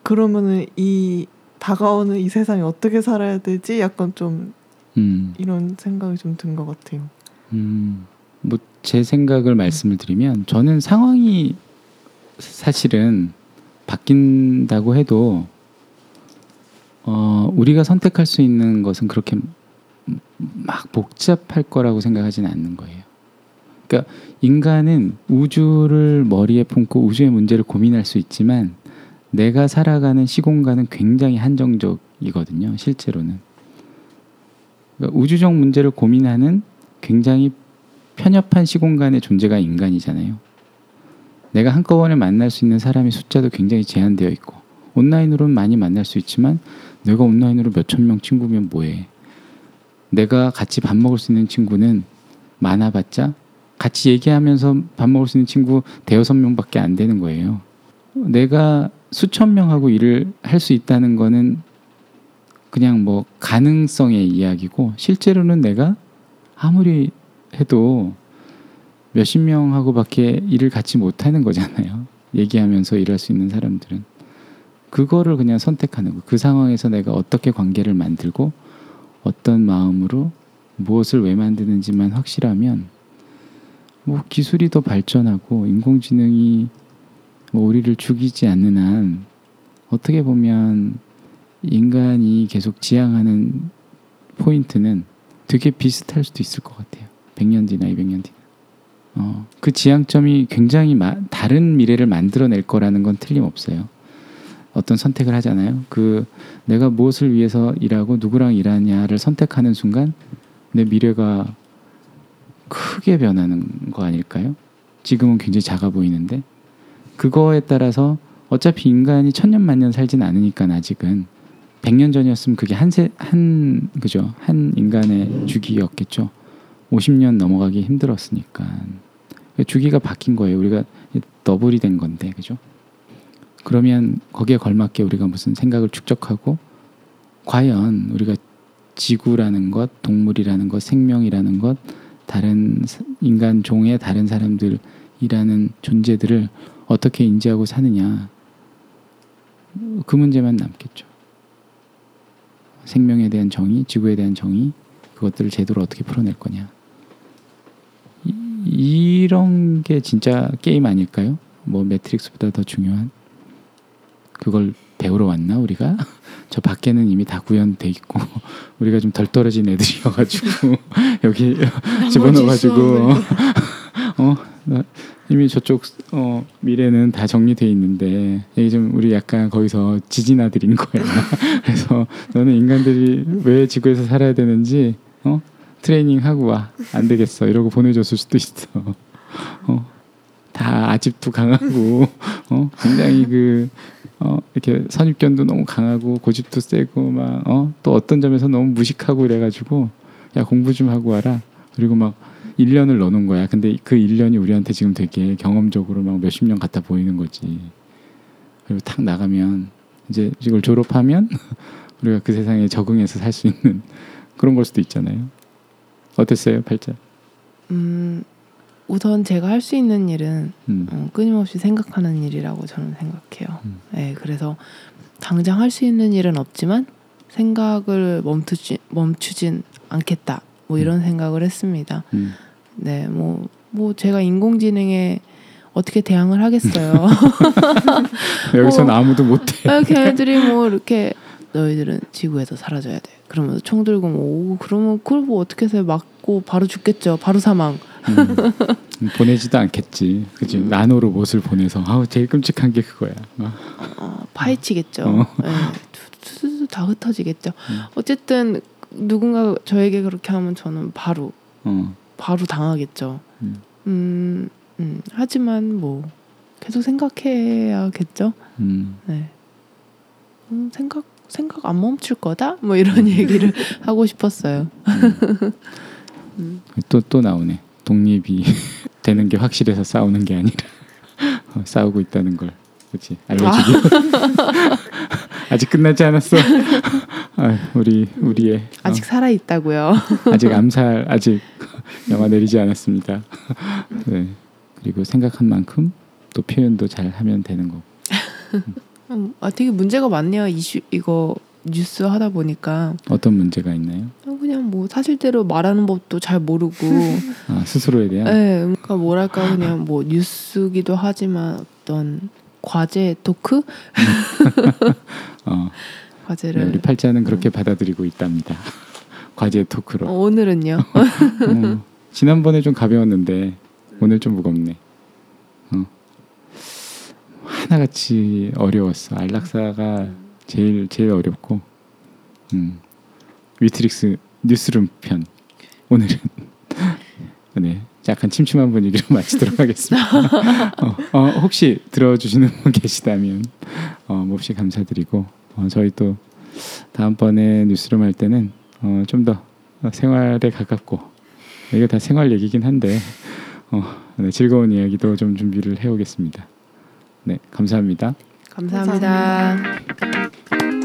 그러면은 이 다가오는 이 세상에 어떻게 살아야 되지? 약간 좀 음, 이런 생각이 좀 든 것 같아요. 음, 뭐 제 생각을 말씀을 드리면 저는 상황이 사실은 바뀐다고 해도 어, 우리가 선택할 수 있는 것은 그렇게 막 복잡할 거라고 생각하지는 않는 거예요. 그러니까 인간은 우주를 머리에 품고 우주의 문제를 고민할 수 있지만 내가 살아가는 시공간은 굉장히 한정적이거든요. 실제로는 그러니까 우주적 문제를 고민하는 굉장히 편협한 시공간의 존재가 인간이잖아요. 내가 한꺼번에 만날 수 있는 사람의 숫자도 굉장히 제한되어 있고 온라인으로는 많이 만날 수 있지만 내가 온라인으로 몇천 명 친구면 뭐해? 내가 같이 밥 먹을 수 있는 친구는 많아봤자 같이 얘기하면서 밥 먹을 수 있는 친구 대여섯 명밖에 안 되는 거예요. 내가 수천 명하고 일을 할 수 있다는 거는 그냥 뭐 가능성의 이야기고 실제로는 내가 아무리 해도 몇십 명하고밖에 일을 같이 못하는 거잖아요. 얘기하면서 일할 수 있는 사람들은 그거를 그냥 선택하는 거. 그 상황에서 내가 어떻게 관계를 만들고 어떤 마음으로 무엇을 왜 만드는지만 확실하면 뭐 기술이 더 발전하고 인공지능이 뭐 우리를 죽이지 않는 한 어떻게 보면 인간이 계속 지향하는 포인트는 되게 비슷할 수도 있을 것 같아요. 100년 뒤나 200년 뒤나. 어, 그 지향점이 굉장히 마, 다른 미래를 만들어낼 거라는 건 틀림없어요. 어떤 선택을 하잖아요. 그 내가 무엇을 위해서 일하고 누구랑 일하냐를 선택하는 순간 내 미래가 크게 변하는 거 아닐까요? 지금은 굉장히 작아 보이는데 그거에 따라서 어차피 인간이 천년 만년 살진 않으니까 아직은 100년 전이었으면 그게 한세 한 그죠 한 인간의 주기였겠죠. 50년 넘어가기 힘들었으니까 주기가 바뀐 거예요. 우리가 더블이 된 건데 그죠? 그러면 거기에 걸맞게 우리가 무슨 생각을 축적하고 과연 우리가 지구라는 것, 동물이라는 것, 생명이라는 것, 다른 사- 인간 종의 다른 사람들이라는 존재들을 어떻게 인지하고 사느냐 그 문제만 남겠죠. 생명에 대한 정의, 지구에 대한 정의 그것들을 제대로 어떻게 풀어낼 거냐. 이, 이런 게 진짜 게임 아닐까요? 뭐 매트릭스보다 더 중요한 그걸 배우러 왔나 우리가? 저 밖에는 이미 다 구현돼 있고 우리가 좀 덜 떨어진 애들이어가지고 여기 집어넣어가지고 어 나- 이미 저쪽 어 미래는 다 정리돼 있는데 이게 좀 우리 약간 거기서 지진아들인 거야. 그래서 너는 인간들이 왜 지구에서 살아야 되는지 어 트레이닝 하고 와. 안 되겠어. 이러고 보내줬을 수도 있어. 어. 다 아집도 강하고 어. 굉장히 그 어, 이렇게 선입견도 너무 강하고 고집도 세고 막 어. 또 어떤 점에서 너무 무식하고 이래가지고 야 공부 좀 하고 와라. 그리고 막 1년을 넣어놓은 거야. 근데 그 1년이 우리한테 지금 되게 경험적으로 막 몇십 년 같아 보이는 거지. 그리고 탁 나가면 이제 이걸 졸업하면 우리가 그 세상에 적응해서 살 수 있는 그런 걸 수도 있잖아요. 어땠어요, 팔자? 음, 우선 제가 할 수 있는 일은 음. 어, 끊임없이 생각하는 일이라고 저는 생각해요. 음. 네, 그래서 당장 할 수 있는 일은 없지만 생각을 멈추지 멈추진 않겠다. 뭐 이런 생각을 했습니다. 음. 네, 뭐, 뭐 제가 인공지능에 어떻게 대항을 하겠어요. 여기서는 어. 아무도 못해. 아, 걔네들이 뭐 이렇게 너희들은 지구에서 사라져야 돼. 그러면서 총 들고 뭐 오고 그러면 그걸 뭐 어떻게 해서 맞고 바로 죽겠죠. 바로 사망. 음. 보내지도 않겠지. 그지? 음. 나노 로봇을 보내서 아우 제일 끔찍한 게 그거야. 어. 어, 파헤치겠죠. 어. 네, 투투투 다 흩어지겠죠. 음. 어쨌든 누군가 저에게 그렇게 하면 저는 바로 어. 바로 당하겠죠. 음. 음, 음, 하지만 뭐 계속 생각해야겠죠. 음. 네. 음, 생각 생각 안 멈출 거다. 뭐 이런 얘기를 하고 싶었어요. 음. 또또 나오네. 독립이 되는 게 확실해서 싸우는 게 아니라 어, 싸우고 있다는 걸 그렇지 알려주기. 아 직 끝나지 않았어. 아, 우리 우리의 어, 아직 살아 있다고요. 아직 암살 아직 영화 내리지 않았습니다. 네. 그리고 생각한 만큼 또 표현도 잘 하면 되는 거. 음, 아 되게 문제가 많네요. 이슈 이거 뉴스 하다 보니까 어떤 문제가 있나요? 어, 그냥 뭐 사실대로 말하는 법도 잘 모르고 아, 스스로에 대한 네, 그러니까 뭐랄까 그냥 뭐 뉴스기도 하지만 어떤 과제 토크 어, 네, 과제를 우리 팔자는 그렇게 받아들이고 있답니다. 과제 토크로. 어, 오늘은요. 어, 지난번에 좀 가벼웠는데 오늘 좀 무겁네. 어. 하나같이 어려웠어. 안락사가 제일 제일 어렵고, 음. 위트릭스 뉴스룸 편 오늘은 네 약간 침침한 분위기로 마치도록 하겠습니다. 어, 어, 혹시 들어주시는 분 계시다면 어, 몹시 감사드리고 어, 저희 또 다음번에 뉴스룸 할 때는 어, 좀 더 생활에 가깝고 이게 다 생활 얘기긴 한데 어, 네, 즐거운 이야기도 좀 준비를 해오겠습니다. 네, 감사합니다. 감사합니다. 감사합니다.